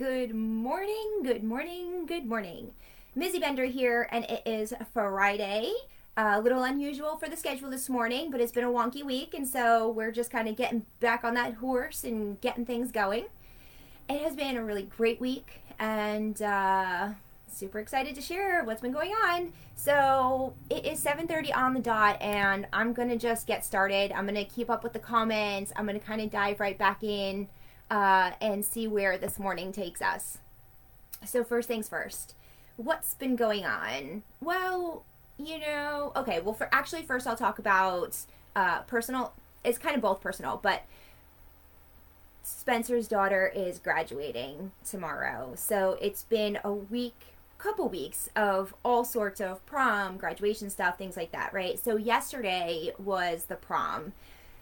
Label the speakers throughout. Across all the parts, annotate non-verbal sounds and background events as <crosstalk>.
Speaker 1: Good morning, good morning, good morning. Mizzy Bender here, and it is Friday. A little unusual for the schedule this morning, but it's been a wonky week, and so we're just kind of getting back on that horse and getting things going. It has been a really great week, and uh, super excited to share what's been going on. So it is 7:30 on the dot, and I'm gonna just get started. I'm gonna keep up with the comments. I'm gonna kind of dive right back in uh, and see where this morning takes us. So first things first, what's been going on? Well, you know, okay. Well, for actually, first I'll talk about uh, personal. It's kind of both personal, but Spencer's daughter is graduating tomorrow. So it's been a week, couple weeks of all sorts of prom, graduation stuff, things like that, right? So yesterday was the prom.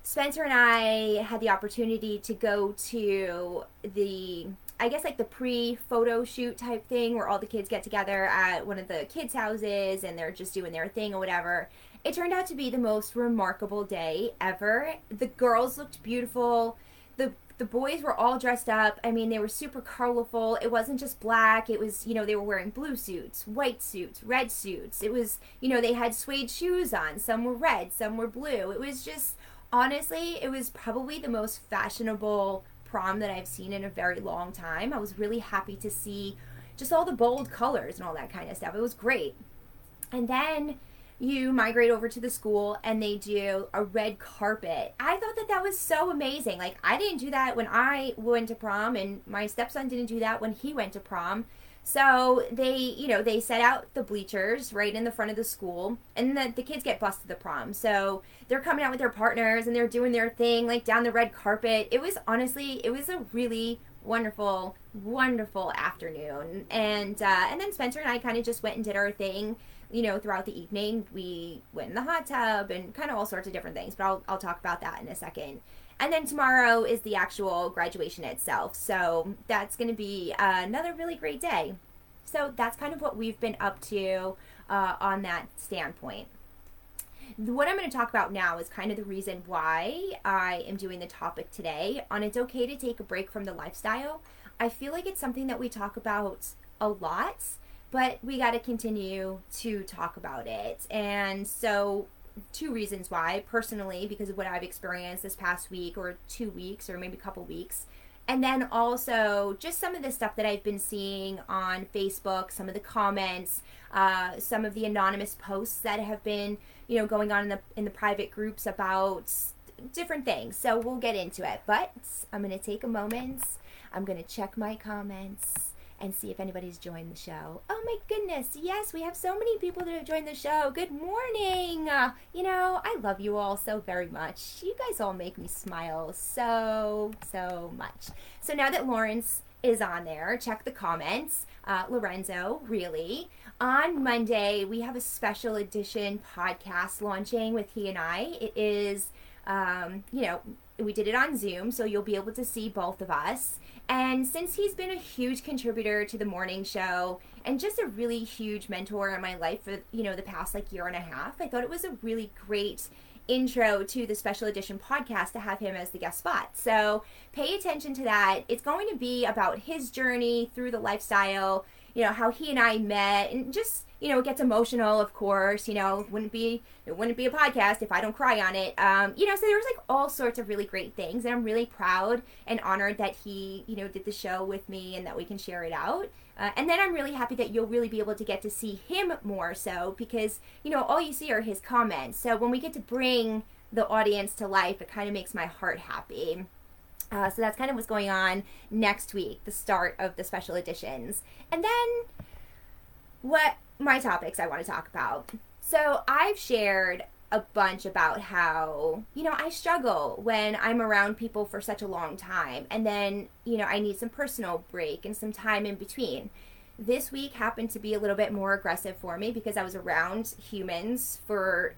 Speaker 1: Spencer and I had the opportunity to go to the I guess like the pre photo shoot type thing where all the kids get together at one of the kids' houses and they're just doing their thing or whatever. It turned out to be the most remarkable day ever. The girls looked beautiful. The the boys were all dressed up. I mean, they were super colorful. It wasn't just black. It was, you know, they were wearing blue suits, white suits, red suits. It was, you know, they had suede shoes on. Some were red, some were blue. It was just honestly, it was probably the most fashionable prom that I've seen in a very long time. I was really happy to see just all the bold colors and all that kind of stuff. It was great. And then you migrate over to the school and they do a red carpet. I thought that that was so amazing. Like, I didn't do that when I went to prom, and my stepson didn't do that when he went to prom. So they, you know, they set out the bleachers right in the front of the school, and the, the kids get bused to the prom. So they're coming out with their partners and they're doing their thing, like down the red carpet. It was honestly, it was a really wonderful, wonderful afternoon. And uh, and then Spencer and I kind of just went and did our thing. You know, throughout the evening, we went in the hot tub and kind of all sorts of different things. But I'll I'll talk about that in a second. And then tomorrow is the actual graduation itself. So that's going to be uh, another really great day. So that's kind of what we've been up to uh, on that standpoint. What I'm going to talk about now is kind of the reason why I am doing the topic today on it's okay to take a break from the lifestyle. I feel like it's something that we talk about a lot, but we got to continue to talk about it. And so two reasons why personally because of what i've experienced this past week or two weeks or maybe a couple weeks. And then also just some of the stuff that i've been seeing on facebook some of the comments uh, some of the anonymous posts that have been you know going on in the in the private groups about different things. So we'll get into it. But i'm to take a moment. I'm to check my comments and see if anybody's joined the show. Oh my goodness, yes, we have so many people that have joined the show. Good morning. Uh, you know, I love you all so very much. You guys all make me smile so, so much. So now that Lawrence is on there, check the comments. Uh, Lorenzo, really. On Monday, we have a special edition podcast launching with he and I. It is, um, you know, we did it on Zoom, so you'll be able to see both of us. And since he's been a huge contributor to the morning show and just a really huge mentor in my life for, you know, the past like year and a half, I thought it was a really great intro to the special edition podcast to have him as the guest spot. So pay attention to that. It's going to be about his journey through the lifestyle, you know, how he and I met and just you know, it gets emotional, of course. You know, wouldn't be it wouldn't be a podcast if I don't cry on it. Um, you know, so there was like all sorts of really great things, and I'm really proud and honored that he, you know, did the show with me and that we can share it out. Uh, and then I'm really happy that you'll really be able to get to see him more so because you know all you see are his comments. So when we get to bring the audience to life, it kind of makes my heart happy. Uh, so that's kind of what's going on next week, the start of the special editions, and then what my topics I want to talk about. So I've shared a bunch about how, you know, I struggle when I'm around people for such a long time. And then, you know, I need some personal break and some time in between. This week happened to be a little bit more aggressive for me because I was around humans for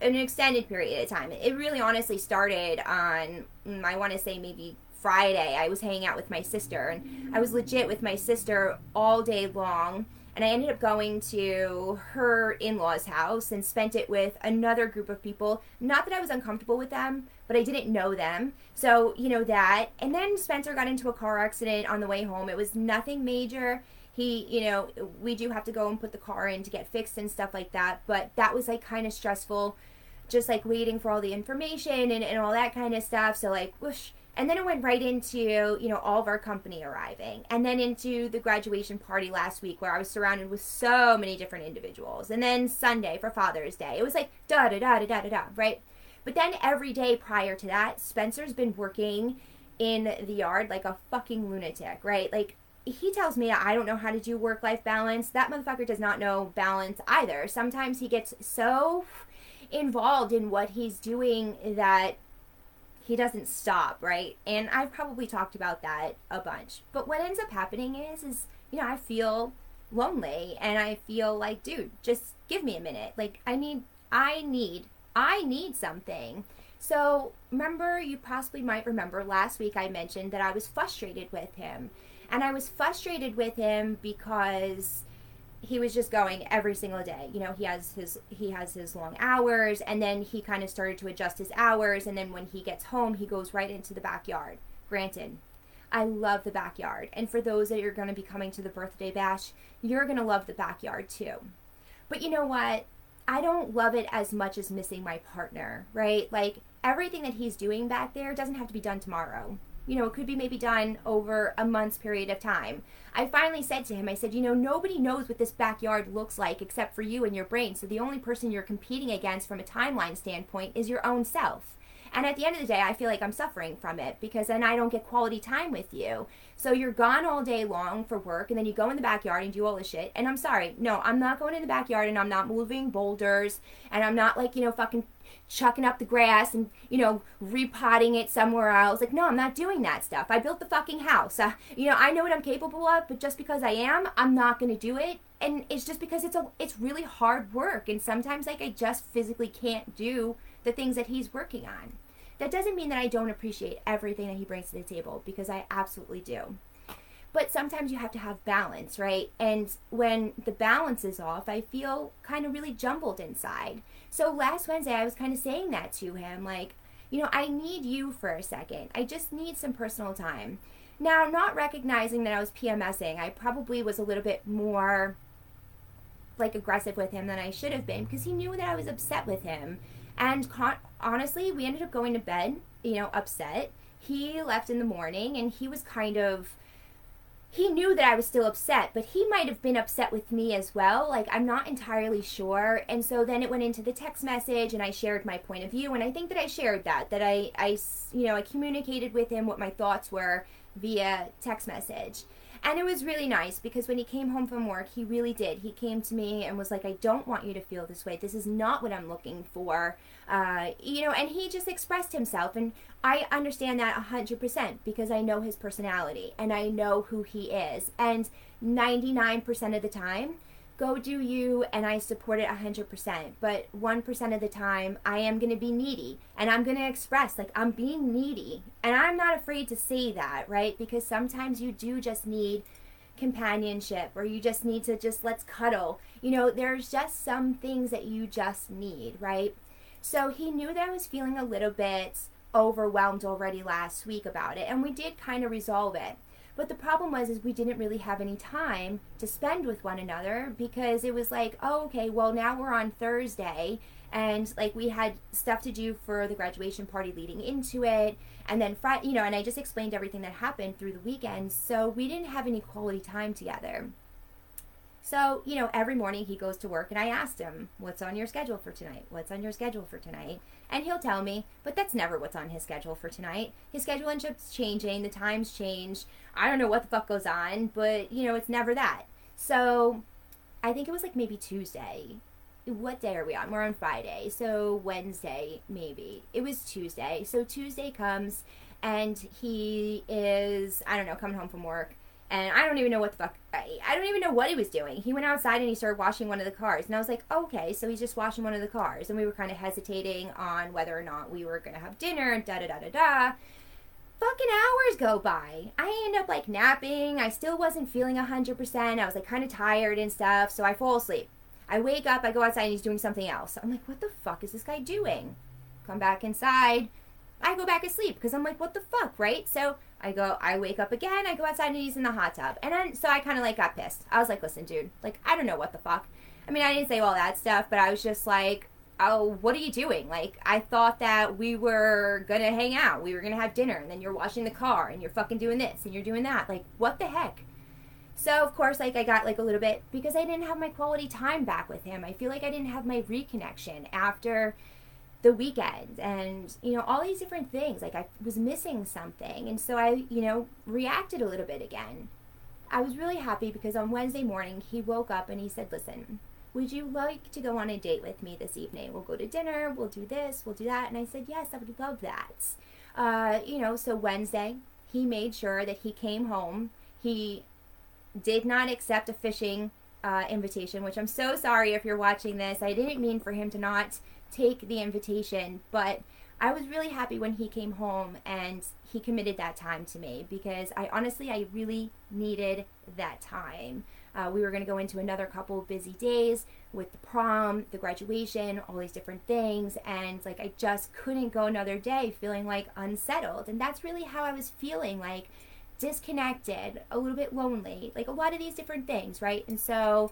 Speaker 1: an extended period of time. It really honestly started on, mm, I want to say maybe Friday. I was hanging out with my sister and I was legit with my sister all day long and I ended up going to her in law's house and spent it with another group of people. Not that I was uncomfortable with them, but I didn't know them. So, you know, that. And then Spencer got into a car accident on the way home. It was nothing major. He, you know, we do have to go and put the car in to get fixed and stuff like that. But that was like kind of stressful, just like waiting for all the information and, and all that kind of stuff. So, like, whoosh and then it went right into, you know, all of our company arriving. And then into the graduation party last week where I was surrounded with so many different individuals. And then Sunday for Father's Day. It was like da da da da da da da, right? But then every day prior to that, Spencer's been working in the yard like a fucking lunatic, right? Like he tells me I don't know how to do work life balance. That motherfucker does not know balance either. Sometimes he gets so involved in what he's doing that he doesn't stop, right? And I've probably talked about that a bunch. But what ends up happening is is, you know, I feel lonely and I feel like, dude, just give me a minute. Like I need I need I need something. So, remember you possibly might remember last week I mentioned that I was frustrated with him. And I was frustrated with him because he was just going every single day. You know, he has his he has his long hours and then he kind of started to adjust his hours and then when he gets home, he goes right into the backyard. Granted, I love the backyard. And for those that are going to be coming to the birthday bash, you're going to love the backyard too. But you know what? I don't love it as much as missing my partner, right? Like everything that he's doing back there doesn't have to be done tomorrow you know, it could be maybe done over a month's period of time. I finally said to him, I said, you know, nobody knows what this backyard looks like except for you and your brain. So the only person you're competing against from a timeline standpoint is your own self. And at the end of the day, I feel like I'm suffering from it because then I don't get quality time with you. So you're gone all day long for work and then you go in the backyard and do all this shit. And I'm sorry, no, I'm not going in the backyard and I'm not moving boulders and I'm not like, you know, fucking chucking up the grass and you know repotting it somewhere else. Like no i'm not doing that stuff. I built the fucking house. Uh, you know i know what i'm capable of but just because i am i'm not going to do it. And it's just because it's a it's really hard work. And sometimes like i just physically can't do the things that he's working on. That doesn't mean that i don't appreciate everything that he brings to the table because i absolutely do. But sometimes you have to have balance right? And when the balance is off i feel kind of really jumbled inside so last Wednesday, I was kind of saying that to him, like, you know, I need you for a second. I just need some personal time. Now, not recognizing that I was PMSing, I probably was a little bit more like aggressive with him than I should have been because he knew that I was upset with him. And con- honestly, we ended up going to bed, you know, upset. He left in the morning and he was kind of he knew that I was still upset, but he might have been upset with me as well. Like, I'm not entirely sure. And so then it went into the text message, and I shared my point of view. And I think that I shared that, that I, I you know, I communicated with him what my thoughts were via text message. And it was really nice because when he came home from work, he really did. He came to me and was like, I don't want you to feel this way. This is not what I'm looking for. Uh, you know, and he just expressed himself. And I understand that 100% because I know his personality and I know who he is. And 99% of the time, go do you and I support it 100%. But 1% of the time, I am going to be needy and I'm going to express like I'm being needy. And I'm not afraid to say that, right? Because sometimes you do just need companionship or you just need to just let's cuddle. You know, there's just some things that you just need, right? So he knew that I was feeling a little bit overwhelmed already last week about it and we did kind of resolve it. But the problem was is we didn't really have any time to spend with one another because it was like, oh, okay, well now we're on Thursday and like we had stuff to do for the graduation party leading into it and then Friday, you know, and I just explained everything that happened through the weekend. So we didn't have any quality time together. So, you know, every morning he goes to work and I asked him, What's on your schedule for tonight? What's on your schedule for tonight? And he'll tell me, but that's never what's on his schedule for tonight. His schedule ends up changing, the times change. I don't know what the fuck goes on, but, you know, it's never that. So I think it was like maybe Tuesday. what day are we on? We're on Friday. So Wednesday, maybe. It was Tuesday. So Tuesday comes and he is, I don't know, coming home from work. And I don't even know what the fuck, I, I don't even know what he was doing. He went outside and he started washing one of the cars. And I was like, okay, so he's just washing one of the cars. And we were kind of hesitating on whether or not we were to have dinner and da da da da da fucking hours go by. I end up like napping. I still wasn't feeling 100%. I was like kind of tired and stuff. So I fall asleep. I wake up, I go outside, and he's doing something else. I'm like, what the fuck is this guy doing? Come back inside. I go back asleep because I'm like, what the fuck, right? So I go, I wake up again, I go outside, and he's in the hot tub. And then, so I kind of like got pissed. I was like, listen, dude, like, I don't know what the fuck. I mean, I didn't say all that stuff, but I was just like, oh, what are you doing? Like, I thought that we were gonna hang out, we were gonna have dinner, and then you're washing the car, and you're fucking doing this, and you're doing that. Like, what the heck? So of course, like I got like a little bit because I didn't have my quality time back with him. I feel like I didn't have my reconnection after the weekend and you know all these different things like i was missing something. And so i you know reacted a little bit again. I was really happy because on wednesday morning he woke up and he said listen would you like to go on a date with me this evening? We'll go to dinner we'll do this we'll do that. And i said yes i would love that. Uh, you know so wednesday he made sure that he came home. He did not accept a fishing uh, invitation, which I'm so sorry if you're watching this. I didn't mean for him to not take the invitation, but I was really happy when he came home and he committed that time to me because I honestly, I really needed that time. Uh, we were going to go into another couple busy days with the prom, the graduation, all these different things. And like, I just couldn't go another day feeling like unsettled. And that's really how I was feeling like disconnected, a little bit lonely, like a lot of these different things, right? And so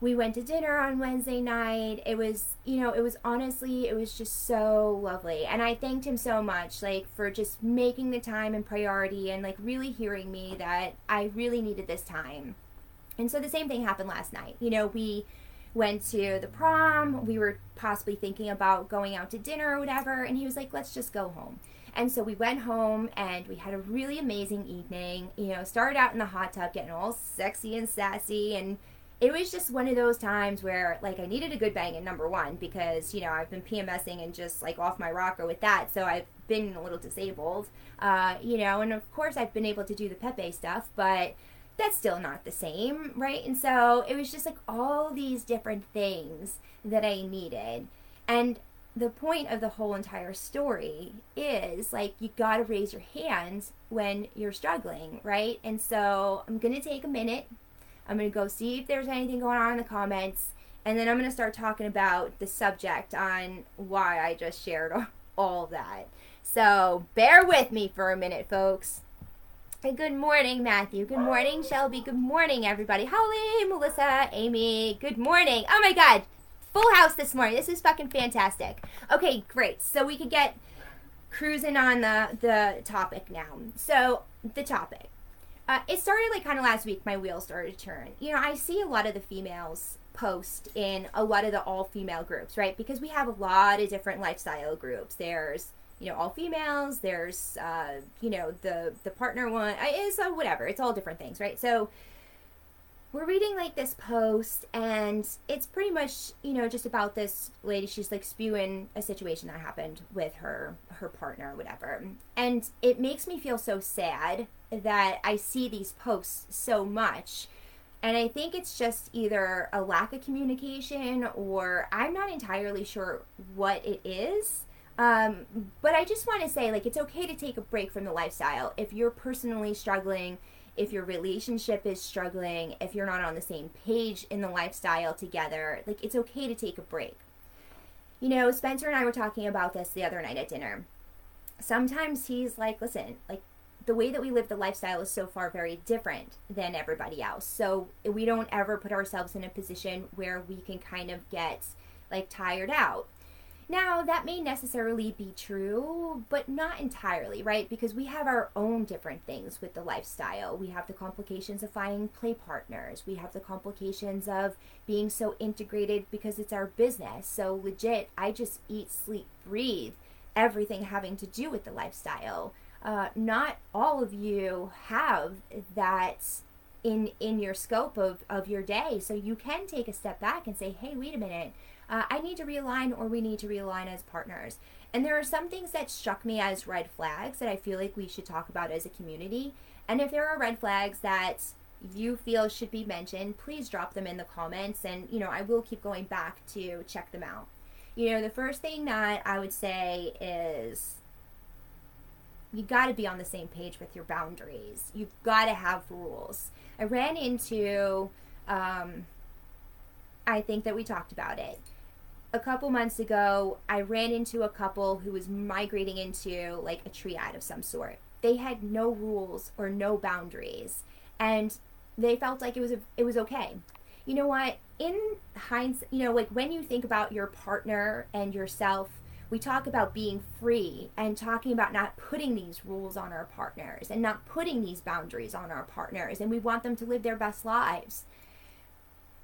Speaker 1: we went to dinner on Wednesday night. It was, you know, it was honestly, it was just so lovely. And I thanked him so much, like, for just making the time and priority and, like, really hearing me that I really needed this time. And so the same thing happened last night. You know, we went to the prom. We were possibly thinking about going out to dinner or whatever. And he was like, let's just go home. And so we went home and we had a really amazing evening. You know, started out in the hot tub getting all sexy and sassy and it was just one of those times where like I needed a good bang in number one because you know I've been PMSing and just like off my rocker with that, so I've been a little disabled, uh, you know, and of course I've been able to do the Pepe stuff, but that's still not the same, right? And so it was just like all these different things that I needed, and the point of the whole entire story is like you got to raise your hands when you're struggling, right? And so I'm going to take a minute. I'm going to go see if there's anything going on in the comments. And then I'm going to start talking about the subject on why I just shared <laughs> all that. So bear with me for a minute, folks. Hey, good morning, Matthew. Good morning, Shelby. Good morning, everybody. Holly, Melissa, Amy. Good morning. Oh my God full house this morning. This is fucking fantastic. Okay, great. So we could get cruising on the the topic now. So the topic. Uh, it started like kind of last week. My wheels started to turn. You know, I see a lot of the females post in a lot of the all female groups, right? Because we have a lot of different lifestyle groups. There's you know all females. There's uh, you know the the partner one. Is uh, whatever. It's all different things, right? So we're reading like this post and it's pretty much you know just about this lady she's like spewing a situation that happened with her her partner or whatever. And it makes me feel so sad that i see these posts so much. And i think it's just either a lack of communication or i'm not entirely sure what it is. Um, but i just want to say like it's okay to take a break from the lifestyle. If you're personally struggling if your relationship is struggling, if you're not on the same page in the lifestyle together, like it's okay to take a break. You know, Spencer and I were talking about this the other night at dinner. Sometimes he's like, listen, like the way that we live the lifestyle is so far very different than everybody else. So we don't ever put ourselves in a position where we can kind of get like tired out. Now, that may necessarily be true, but not entirely, right? Because we have our own different things with the lifestyle. We have the complications of finding play partners. We have the complications of being so integrated because it's our business. So, legit, I just eat, sleep, breathe everything having to do with the lifestyle. Uh, not all of you have that in in your scope of of your day so you can take a step back and say hey wait a minute uh, i need to realign or we need to realign as partners and there are some things that struck me as red flags that i feel like we should talk about as a community and if there are red flags that you feel should be mentioned please drop them in the comments and you know i will keep going back to check them out you know the first thing that i would say is you got to be on the same page with your boundaries. You've got to have rules. I ran into, um, I think that we talked about it. A couple months ago, I ran into a couple who was migrating into like a triad of some sort. They had no rules or no boundaries, and they felt like it was a, it was okay. You know what? In hindsight, you know, like when you think about your partner and yourself we talk about being free and talking about not putting these rules on our partners and not putting these boundaries on our partners and we want them to live their best lives.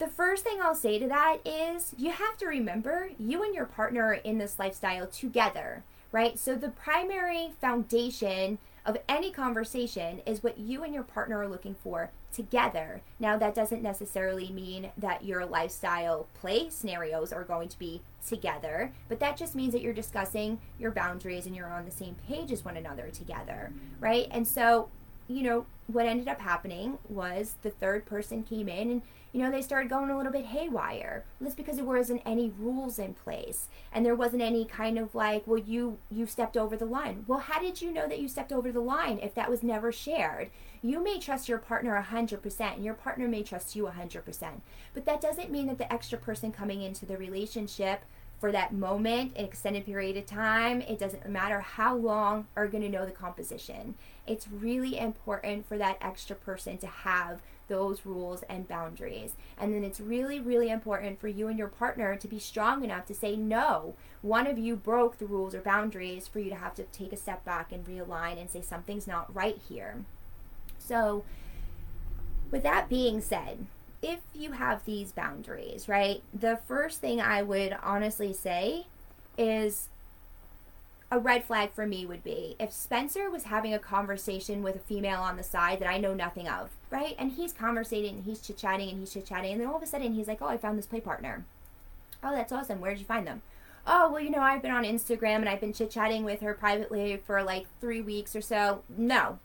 Speaker 1: The first thing I'll say to that is you have to remember you and your partner are in this lifestyle together, right? So the primary foundation of any conversation is what you and your partner are looking for together. Now, that doesn't necessarily mean that your lifestyle play scenarios are going to be together, but that just means that you're discussing your boundaries and you're on the same page as one another together, right? And so, you know, what ended up happening was the third person came in and you know, they started going a little bit haywire. That's because there wasn't any rules in place, and there wasn't any kind of like, well, you you stepped over the line. Well, how did you know that you stepped over the line if that was never shared? You may trust your partner 100%, and your partner may trust you 100%, but that doesn't mean that the extra person coming into the relationship for that moment, an extended period of time, it doesn't matter how long, are going to know the composition. It's really important for that extra person to have those rules and boundaries. And then it's really, really important for you and your partner to be strong enough to say, no, one of you broke the rules or boundaries for you to have to take a step back and realign and say, something's not right here. So, with that being said, if you have these boundaries, right, the first thing I would honestly say is a red flag for me would be if Spencer was having a conversation with a female on the side that I know nothing of, right? And he's conversating and he's chit chatting and he's chit chatting, and then all of a sudden he's like, Oh, I found this play partner. Oh, that's awesome. Where did you find them? Oh, well, you know, I've been on Instagram and I've been chit chatting with her privately for like three weeks or so. No.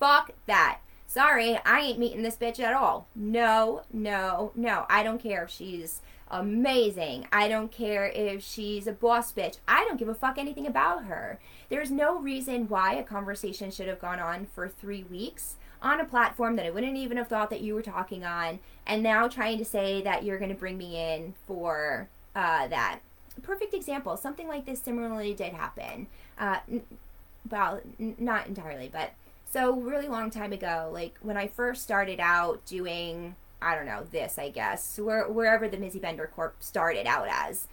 Speaker 1: Fuck that. Sorry, I ain't meeting this bitch at all. No, no, no. I don't care if she's amazing. I don't care if she's a boss bitch. I don't give a fuck anything about her. There's no reason why a conversation should have gone on for three weeks on a platform that I wouldn't even have thought that you were talking on, and now trying to say that you're going to bring me in for uh, that. Perfect example. Something like this similarly did happen. Uh, n- well, n- not entirely, but so, really long time ago, like when I first started out doing, I don't know, this, I guess, where, wherever the Mizzy Bender Corp started out as.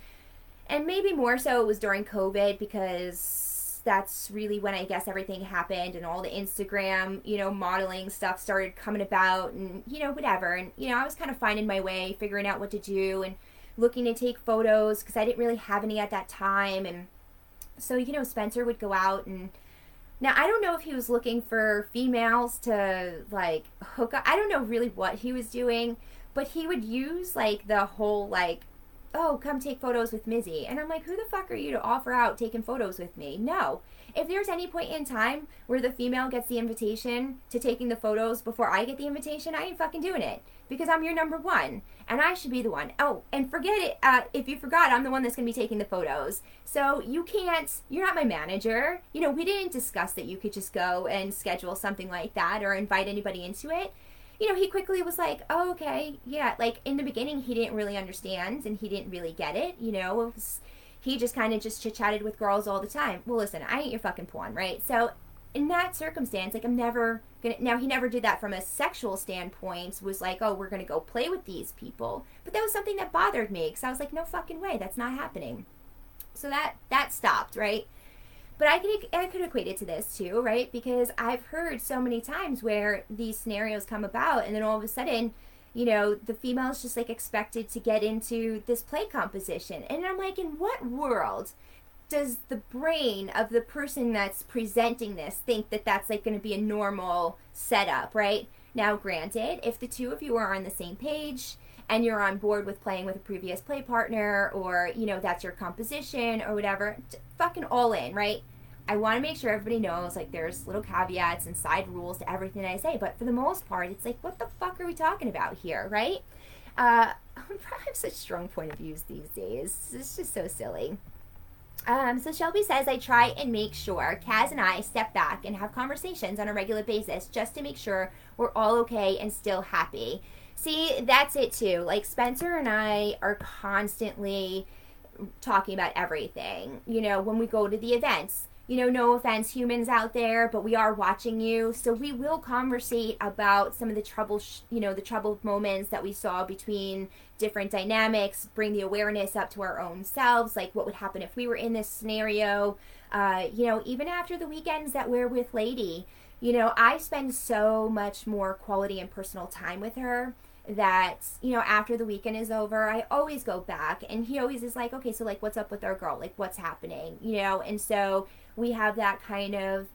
Speaker 1: And maybe more so it was during COVID because that's really when I guess everything happened and all the Instagram, you know, modeling stuff started coming about and, you know, whatever. And, you know, I was kind of finding my way, figuring out what to do and looking to take photos because I didn't really have any at that time. And so, you know, Spencer would go out and, now I don't know if he was looking for females to like hook up. I don't know really what he was doing, but he would use like the whole like, oh, come take photos with Mizzy. And I'm like, who the fuck are you to offer out taking photos with me? No. If there's any point in time where the female gets the invitation to taking the photos before I get the invitation, I ain't fucking doing it because I'm your number one and I should be the one. Oh, and forget it. Uh, if you forgot, I'm the one that's going to be taking the photos. So you can't, you're not my manager. You know, we didn't discuss that you could just go and schedule something like that or invite anybody into it. You know, he quickly was like, oh, okay, yeah. Like in the beginning, he didn't really understand and he didn't really get it. You know, it was, he just kind of just chit chatted with girls all the time. Well, listen, I ain't your fucking pawn, right? So in that circumstance, like I'm never gonna. Now he never did that from a sexual standpoint. Was like, oh, we're gonna go play with these people. But that was something that bothered me because I was like, no fucking way, that's not happening. So that that stopped, right? But I could I could equate it to this too, right? Because I've heard so many times where these scenarios come about, and then all of a sudden, you know, the female is just like expected to get into this play composition, and I'm like, in what world? Does the brain of the person that's presenting this think that that's like going to be a normal setup, right? Now, granted, if the two of you are on the same page and you're on board with playing with a previous play partner or, you know, that's your composition or whatever, fucking all in, right? I want to make sure everybody knows like there's little caveats and side rules to everything I say, but for the most part, it's like, what the fuck are we talking about here, right? Uh, <laughs> I have such strong point of views these days. It's just so silly. Um, so Shelby says I try and make sure Kaz and I step back and have conversations on a regular basis just to make sure we're all okay and still happy. See, that's it too. Like Spencer and I are constantly talking about everything. You know, when we go to the events, you know, no offense, humans out there, but we are watching you. So we will conversate about some of the trouble, sh- you know, the troubled moments that we saw between different dynamics, bring the awareness up to our own selves, like what would happen if we were in this scenario. Uh, you know, even after the weekends that we're with Lady, you know, I spend so much more quality and personal time with her that you know after the weekend is over i always go back and he always is like okay so like what's up with our girl like what's happening you know and so we have that kind of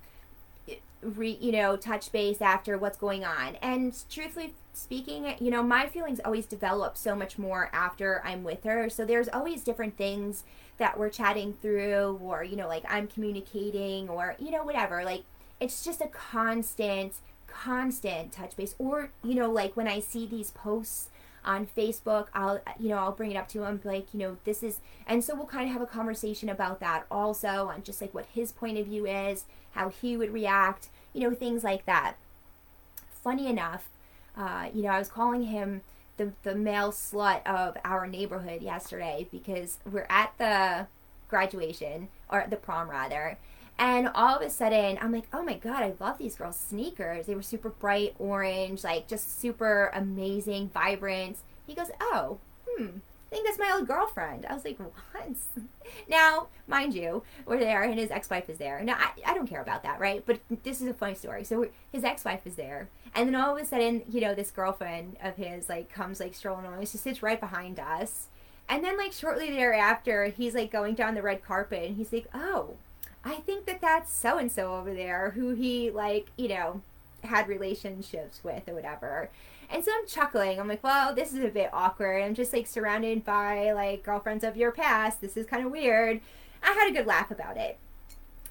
Speaker 1: re, you know touch base after what's going on. And truthfully speaking you know my feelings always develop so much more after i'm with her. So there's always different things that we're chatting through or you know like i'm communicating or you know whatever. Like it's just a constant constant touch base. Or you know like when i see these posts on Facebook, I'll you know I'll bring it up to him like you know this is and so we'll kind of have a conversation about that also on just like what his point of view is, how he would react, you know things like that. Funny enough, uh, you know I was calling him the the male slut of our neighborhood yesterday because we're at the graduation or the prom rather and all of a sudden, I'm like, oh my God, I love these girls' sneakers. They were super bright orange, like just super amazing, vibrant. He goes, oh, hmm, I think that's my old girlfriend. I was like, what? <laughs> now, mind you, we're there and his ex wife is there. Now, I, I don't care about that, right? But this is a funny story. So his ex wife is there. And then all of a sudden, you know, this girlfriend of his, like, comes, like, strolling along. She sits right behind us. And then, like, shortly thereafter, he's, like, going down the red carpet and he's like, oh, I think that that's so and so over there who he like, you know, had relationships with or whatever. And so I'm chuckling. I'm like, well, this is a bit awkward. I'm just like surrounded by like girlfriends of your past. This is kind of weird. I had a good laugh about it.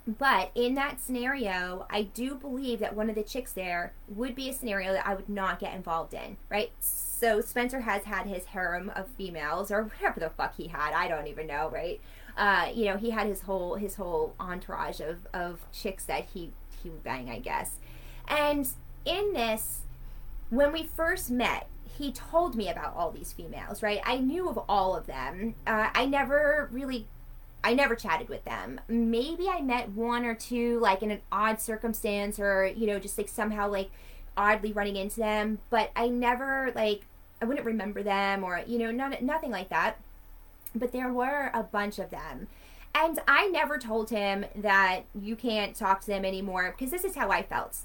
Speaker 1: But in that scenario, I do believe that one of the chicks there would be a scenario that I would not get involved in, right? So Spencer has had his harem of females or whatever the fuck he had. I don't even know, right? Uh, you know, he had his whole his whole entourage of of chicks that he he would bang, I guess. And in this, when we first met, he told me about all these females, right? I knew of all of them. Uh, I never really, I never chatted with them. Maybe I met one or two, like in an odd circumstance, or you know, just like somehow like oddly running into them. But I never like, I wouldn't remember them, or you know, not nothing like that but there were a bunch of them. And I never told him that you can't talk to them anymore because this is how I felt.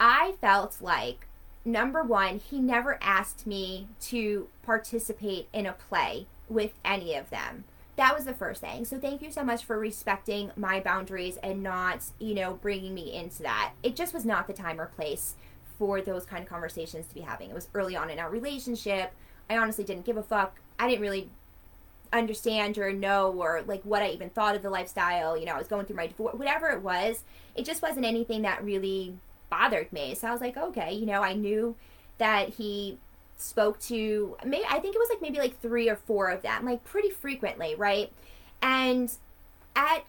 Speaker 1: I felt like, number one, he never asked me to participate in a play with any of them. That was the first thing. So thank you so much for respecting my boundaries and not, you know, bringing me into that. It just was not the time or place for those kind of conversations to be having. It was early on in our relationship. I honestly didn't give a fuck. I didn't really understand or know or like what I even thought of the lifestyle. You know, I was going through my divorce, whatever it was. It just wasn't anything that really bothered me. So I was like, okay, you know, I knew that he spoke to maybe I think it was like maybe like three or four of them, like pretty frequently, right? And at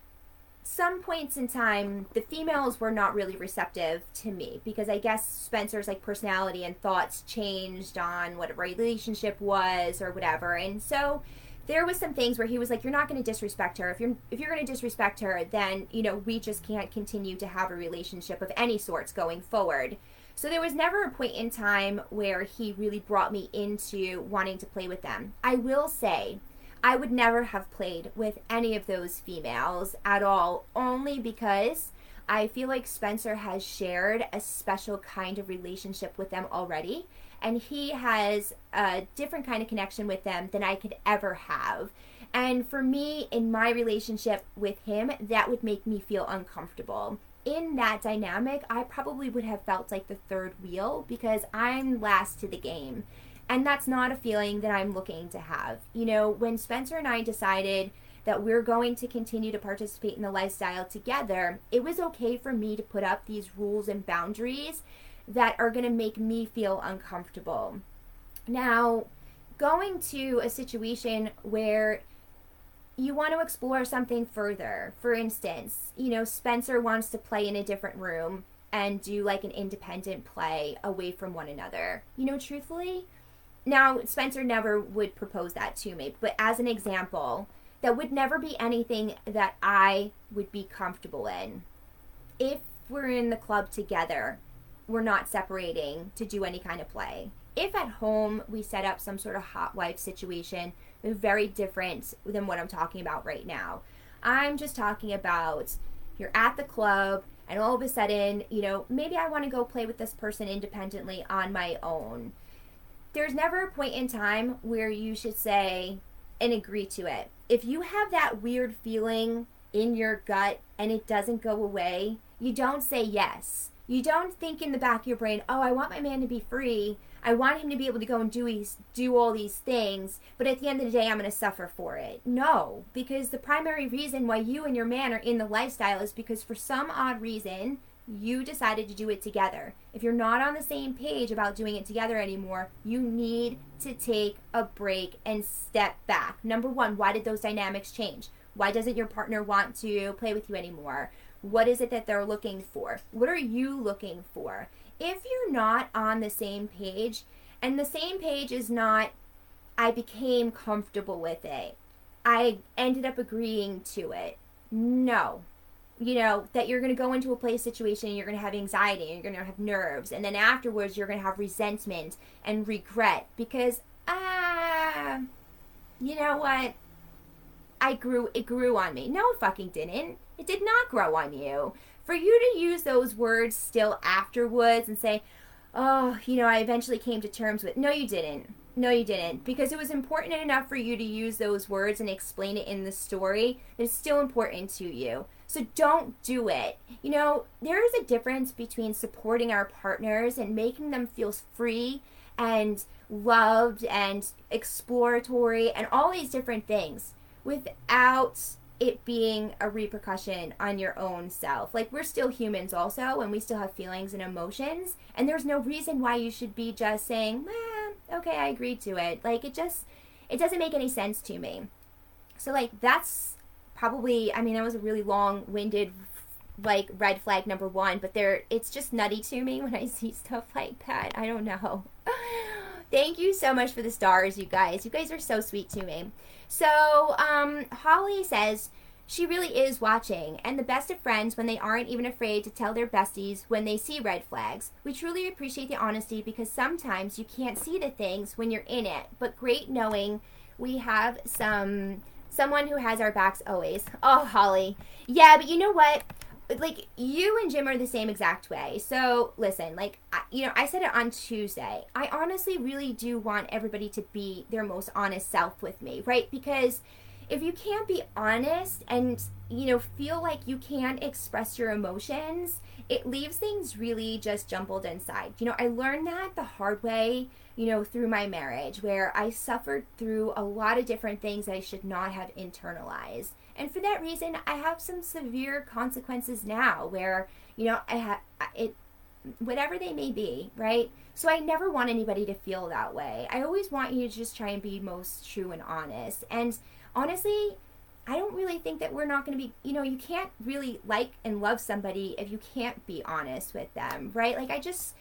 Speaker 1: some points in time, the females were not really receptive to me because I guess Spencer's like personality and thoughts changed on what a relationship was or whatever. And so there was some things where he was like you're not going to disrespect her. If you're if you're going to disrespect her then you know we just can't continue to have a relationship of any sorts going forward. So there was never a point in time where he really brought me into wanting to play with them. I will say i would never have played with any of those females at all only because i feel like spencer has shared a special kind of relationship with them already and he has a different kind of connection with them than I could ever have. And for me, in my relationship with him, that would make me feel uncomfortable. in that dynamic, I probably would have felt like the third wheel because I'm last to the game. And that's not a feeling that I'm looking to have. You know, when Spencer and I decided that we're going to continue to participate in the lifestyle together, it was okay for me to put up these rules and boundaries that are going to make me feel uncomfortable. Now, going to a situation where you want to explore something further. For instance, you know, Spencer wants to play in a different room and do like an independent play away from one another. You know, truthfully, now Spencer never would propose that to me, but as an example, that would never be anything that I would be comfortable in. If we're in the club together, we're not separating to do any kind of play. If at home we set up some sort of hot wife situation, very different than what I'm talking about right now. I'm just talking about you're at the club and all of a sudden, you know, maybe I want to go play with this person independently on my own. There's never a point in time where you should say and agree to it. If you have that weird feeling in your gut and it doesn't go away, you don't say yes. You don't think in the back of your brain, oh, I want my man to be free. I want him to be able to go and do these, do all these things, but at the end of the day, I'm going to suffer for it. No, because the primary reason why you and your man are in the lifestyle is because for some odd reason, you decided to do it together. If you're not on the same page about doing it together anymore, you need to take a break and step back. Number one, why did those dynamics change? Why doesn't your partner want to play with you anymore? What is it that they're looking for? What are you looking for? If you're not on the same page, and the same page is not, I became comfortable with it, I ended up agreeing to it. No. You know, that you're going to go into a play situation and you're going to have anxiety and you're going to have nerves. And then afterwards, you're going to have resentment and regret because, ah, you know what? I grew, it grew on me. No, it fucking didn't. It did not grow on you. For you to use those words still afterwards and say, oh, you know, I eventually came to terms with. No, you didn't. No, you didn't. Because it was important enough for you to use those words and explain it in the story. It's still important to you. So don't do it. You know, there is a difference between supporting our partners and making them feel free and loved and exploratory and all these different things without it being a repercussion on your own self. Like we're still humans also and we still have feelings and emotions and there's no reason why you should be just saying, "Man, okay, I agreed to it." Like it just it doesn't make any sense to me. So like that's probably I mean that was a really long-winded like red flag number 1, but there it's just nutty to me <laughs> when I see stuff like that. I don't know. <laughs> Thank you so much for the stars, you guys. You guys are so sweet to me. So, um, Holly says she really is watching, and the best of friends when they aren't even afraid to tell their besties when they see red flags. We truly appreciate the honesty because sometimes you can't see the things when you're in it, but great knowing we have some someone who has our backs always. Oh, Holly. Yeah, but you know what? Like you and Jim are the same exact way. So listen, like I, you know, I said it on Tuesday. I honestly really do want everybody to be their most honest self with me, right? Because if you can't be honest and you know feel like you can't express your emotions, it leaves things really just jumbled inside. You know, I learned that the hard way. You know, through my marriage, where I suffered through a lot of different things that I should not have internalized and for that reason, I have some severe consequences now where, you know, I have it, whatever they may be, right? So I never want anybody to feel that way. I always want you to just try and be most true and honest. And honestly, I don't really think that we're not going to be, you know, you can't really like and love somebody if you can't be honest with them, right? Like, I just,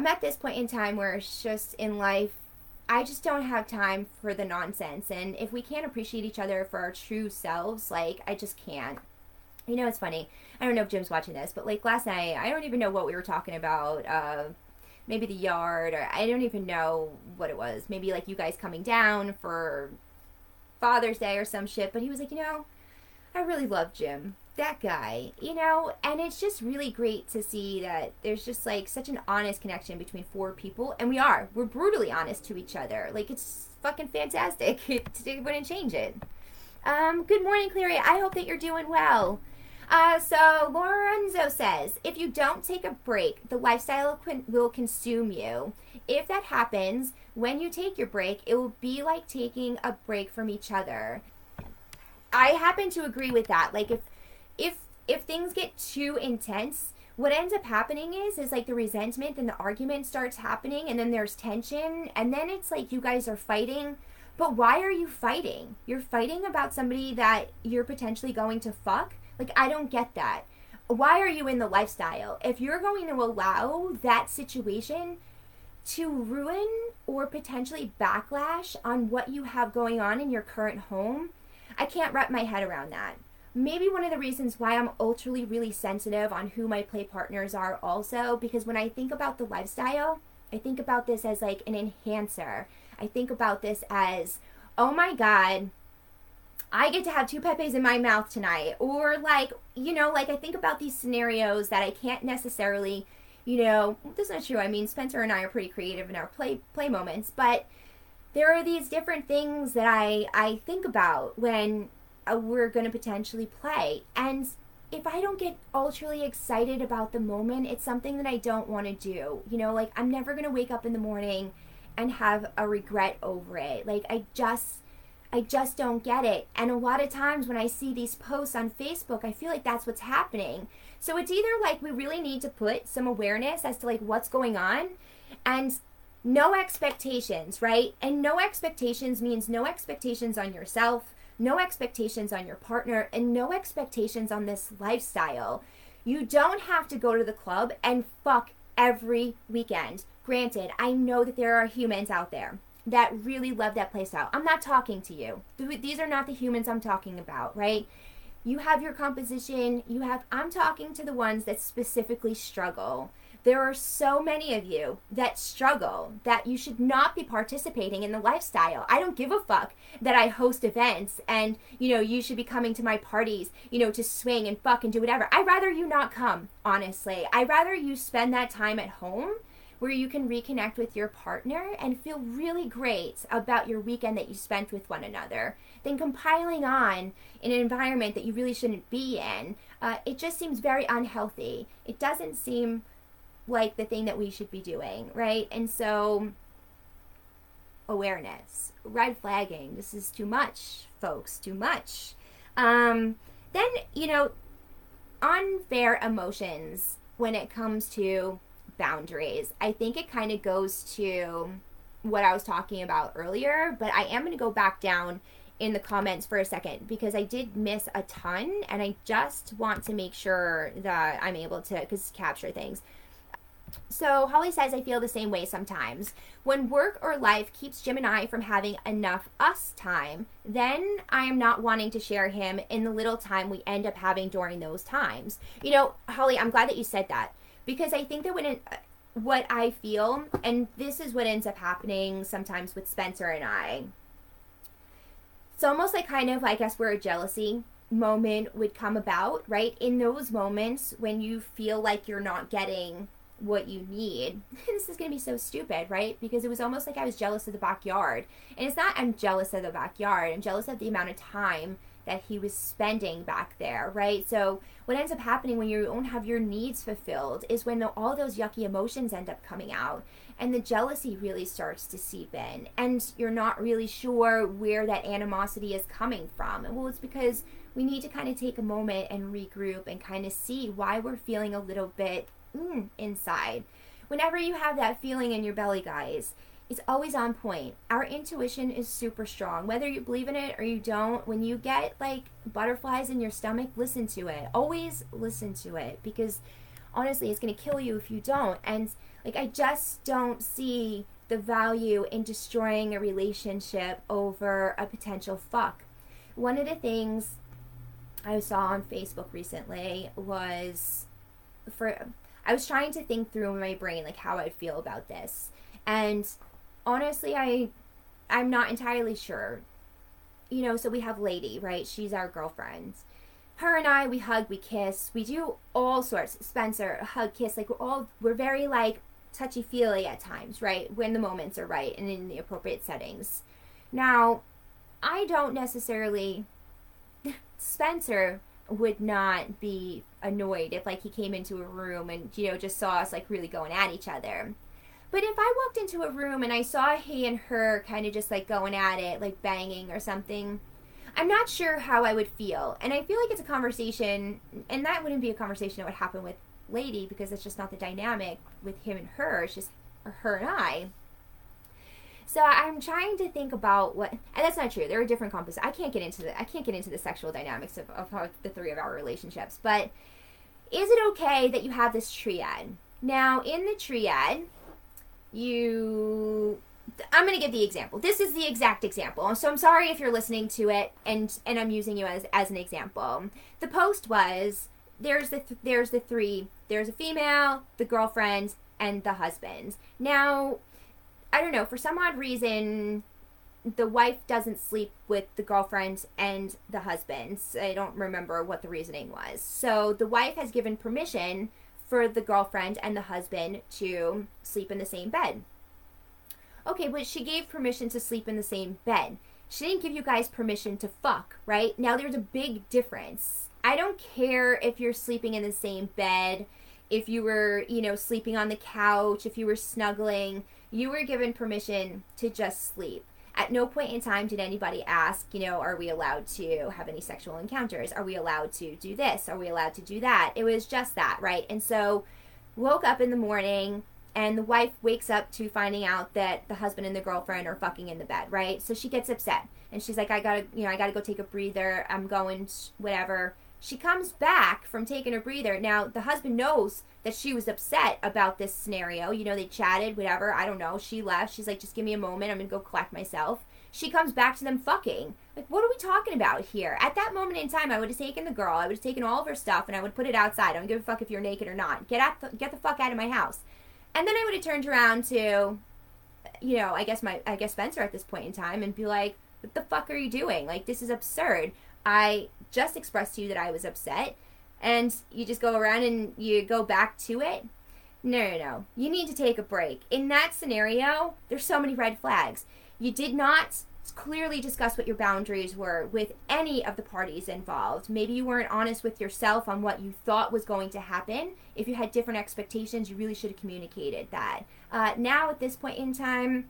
Speaker 1: I'm at this point in time where it's just in life, I just don't have time for the nonsense. And if we can't appreciate each other for our true selves, like, I just can't. You know, it's funny. I don't know if Jim's watching this, but like last night, I don't even know what we were talking about. Uh, maybe the yard, or I don't even know what it was. Maybe like you guys coming down for Father's Day or some shit. But he was like, you know, I really love Jim that guy, you know? And it's just really great to see that there's just like such an honest connection between four people. And we are. We're brutally honest to each other. Like it's fucking fantastic. <laughs> it wouldn't change it. Um, good morning, Clary. I hope that you're doing well. Uh, so Lorenzo says, if you don't take a break, the lifestyle will consume you. If that happens, when you take your break, it will be like taking a break from each other. I happen to agree with that. Like if if if things get too intense, what ends up happening is is like the resentment and the argument starts happening and then there's tension and then it's like you guys are fighting. But why are you fighting? You're fighting about somebody that you're potentially going to fuck? Like I don't get that. Why are you in the lifestyle? If you're going to allow that situation to ruin or potentially backlash on what you have going on in your current home, I can't wrap my head around that. Maybe one of the reasons why I'm ultra really sensitive on who my play partners are also because when I think about the lifestyle, I think about this as like an enhancer. I think about this as, oh my god, I get to have two Pepes in my mouth tonight. Or like, you know, like I think about these scenarios that I can't necessarily, you know, that's not true. I mean, Spencer and I are pretty creative in our play play moments, but there are these different things that I I think about when Uh, we're going to potentially play. And if I don't get ultra excited about the moment, it's something that I don't want to do. You know, like I'm never going to wake up in the morning and have a regret over it. Like I just I just don't get it. And a lot of times when I see these posts on Facebook, I feel like that's what's happening. So it's either like we really need to put some awareness as to like what's going on and no expectations, right? And no expectations means no expectations on yourself, no expectations on your partner, and no expectations on this lifestyle. You don't have to go to the club and fuck every weekend. Granted, I know that there are humans out there that really love that playstyle. I'm not talking to you. These are not the humans I'm talking about, right? You have your composition, you have I'm talking to the ones that specifically struggle there are so many of you that struggle that you should not be participating in the lifestyle. I don't give a fuck that I host events and, you know, you should be coming to my parties, you know, to swing and fuck and do whatever. I'd rather you not come, honestly. I'd rather you spend that time at home where you can reconnect with your partner and feel really great about your weekend that you spent with one another than compiling on in an environment that you really shouldn't be in. Uh, it just seems very unhealthy. It doesn't seem like the thing that we should be doing, right? And so awareness, red flagging, this is too much, folks, too much. Um, then, you know, unfair emotions when it comes to boundaries. I think it kind of goes to what I was talking about earlier, but I am going to go back down in the comments for a second because I did miss a ton and I just want to make sure that I'm able to cause capture things. So Holly says, I feel the same way sometimes. When work or life keeps Jim and I from having enough us time, then I am not wanting to share him in the little time we end up having during those times. You know, Holly, I'm glad that you said that because I think that when it, uh, what I feel, and this is what ends up happening sometimes with Spencer and I, it's almost like kind of, I guess, where a jealousy moment would come about, right? In those moments when you feel like you're not getting what you need. <laughs> this is going to be so stupid, right? Because it was almost like I was jealous of the backyard. And it's not I'm jealous of the backyard, I'm jealous of the amount of time that he was spending back there, right? So what ends up happening when you don't have your needs fulfilled is when all those yucky emotions end up coming out and the jealousy really starts to seep in and you're not really sure where that animosity is coming from. Well, it's because we need to kind of take a moment and regroup and kind of see why we're feeling a little bit mm, inside. Whenever you have that feeling in your belly, guys, it's always on point. Our intuition is super strong. Whether you believe in it or you don't, when you get like butterflies in your stomach, listen to it. Always listen to it because honestly, it's going to kill you if you don't. And like, I just don't see the value in destroying a relationship over a potential fuck. One of the things I saw on Facebook recently was for I was trying to think through in my brain like how I'd feel about this. And honestly, I I'm not entirely sure. You know, so we have Lady, right? She's our girlfriend. Her and I, we hug, we kiss, we do all sorts. Spencer, hug, kiss, like we're all we're very like touchy feely at times, right? When the moments are right and in the appropriate settings. Now, I don't necessarily <laughs> Spencer would not be annoyed if like he came into a room and you know just saw us like really going at each other. But if I walked into a room and I saw he and her kind of just like going at it, like banging or something, I'm not sure how I would feel. And I feel like it's a conversation, and that wouldn't be a conversation that would happen with Lady because it's just not the dynamic with him and her. It's just her and I. So I'm trying to think about what, and that's not true. There are different composites. I can't get into the I can't get into the sexual dynamics of, of the three of our relationships. But is it okay that you have this triad? Now in the triad, you I'm going to give the example. This is the exact example. So I'm sorry if you're listening to it and and I'm using you as as an example. The post was there's the th- there's the three. There's a female, the girlfriend, and the husband. Now I don't know, for some odd reason, the wife doesn't sleep with the girlfriend and the husband. I don't remember what the reasoning was. So the wife has given permission for the girlfriend and the husband to sleep in the same bed. Okay, but she gave permission to sleep in the same bed. She didn't give you guys permission to fuck, right? Now there's a big difference. I don't care if you're sleeping in the same bed, if you were, you know, sleeping on the couch, if you were snuggling you were given permission to just sleep. At no point in time did anybody ask, you know, are we allowed to have any sexual encounters? Are we allowed to do this? Are we allowed to do that? It was just that, right? And so woke up in the morning and the wife wakes up to finding out that the husband and the girlfriend are fucking in the bed, right? So she gets upset and she's like, I gotta, you know, I gotta go take a breather. I'm going, whatever. She comes back from taking a breather. Now, the husband knows that she was upset about this scenario. You know, they chatted, whatever. I don't know. She left. She's like, just give me a moment. I'm going to go collect myself. She comes back to them fucking. Like, what are we talking about here? At that moment in time, I would have taken the girl. I would have taken all of her stuff and I would put it outside. I don't give a fuck if you're naked or not. Get out, the, get the fuck out of my house. And then I would have turned around to, you know, I guess my, I guess Spencer at this point in time and be like, what the fuck are you doing? Like, this is absurd. I just expressed to you that I was upset, and you just go around and you go back to it. No, no, no. You need to take a break. In that scenario, there's so many red flags. You did not clearly discuss what your boundaries were with any of the parties involved. Maybe you weren't honest with yourself on what you thought was going to happen. If you had different expectations, you really should have communicated that. Uh, now, at this point in time,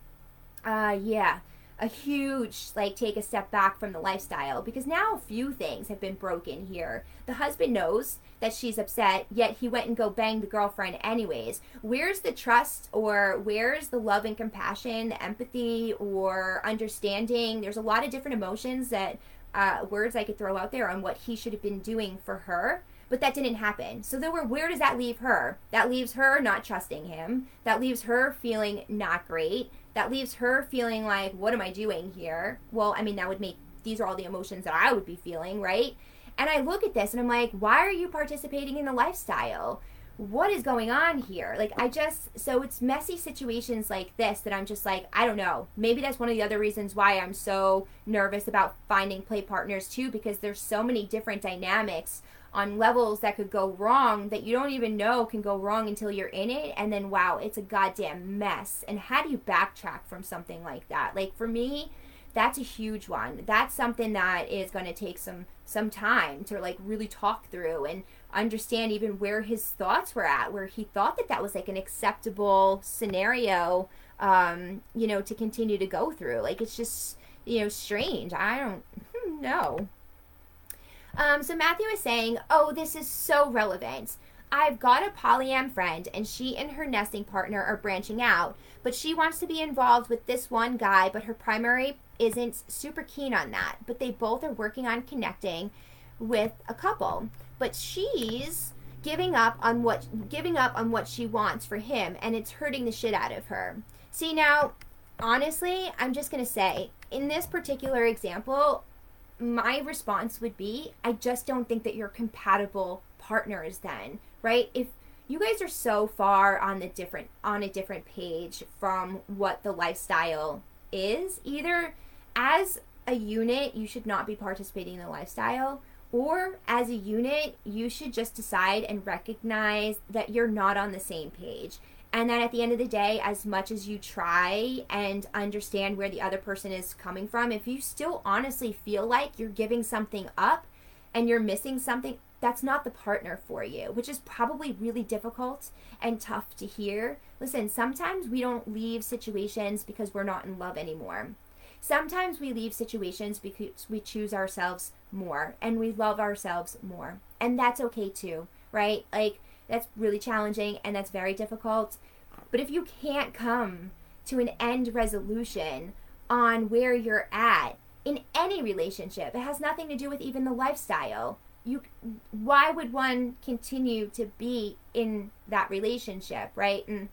Speaker 1: uh, yeah, a huge like take a step back from the lifestyle because now a few things have been broken here. The husband knows that she's upset, yet he went and go bang the girlfriend anyways. Where's the trust or where's the love and compassion, the empathy or understanding? There's a lot of different emotions that uh, words I could throw out there on what he should have been doing for her but that didn't happen. So then where where does that leave her? That leaves her not trusting him. That leaves her feeling not great that leaves her feeling like, what am I doing here? Well, I mean, that would make these are all the emotions that I would be feeling, right? And I look at this and I'm like, why are you participating in the lifestyle? What is going on here? Like, I just, so it's messy situations like this that I'm just like, I don't know. Maybe that's one of the other reasons why I'm so nervous about finding play partners too, because there's so many different dynamics on levels that could go wrong that you don't even know can go wrong until you're in it. And then wow it's a goddamn mess. And how do you backtrack from something like that? Like for me that's a huge one. That's something that is going to take some some time to like really talk through. And understand even where his thoughts were at where he thought that that was like an acceptable scenario um you know to continue to go through like it's just you know strange i don't know um, so Matthew is saying, Oh, this is so relevant. I've got a polyam friend, and she and her nesting partner are branching out, but she wants to be involved with this one guy, but her primary isn't super keen on that. But they both are working on connecting with a couple. But she's giving up on what giving up on what she wants for him and it's hurting the shit out of her. See now, honestly, I'm just going to say in this particular example, my response would be I just don't think that you're compatible partners then, right? If you guys are so far on the different on a different page from what the lifestyle is, either as a unit you should not be participating in the lifestyle or as a unit you should just decide and recognize that you're not on the same page and then at the end of the day, as much as you try and understand where the other person is coming from, if you still honestly feel like you're giving something up, and you're missing something, that's not the partner for you, which is probably really difficult and tough to hear. Listen, sometimes we don't leave situations because we're not in love anymore. Sometimes we leave situations because we choose ourselves more and we love ourselves more. And that's okay too, right? Like, that's really challenging and that's very difficult. But if you can't come to an end resolution on where you're at in any relationship, it has nothing to do with even the lifestyle you why would one continue to be in that relationship right and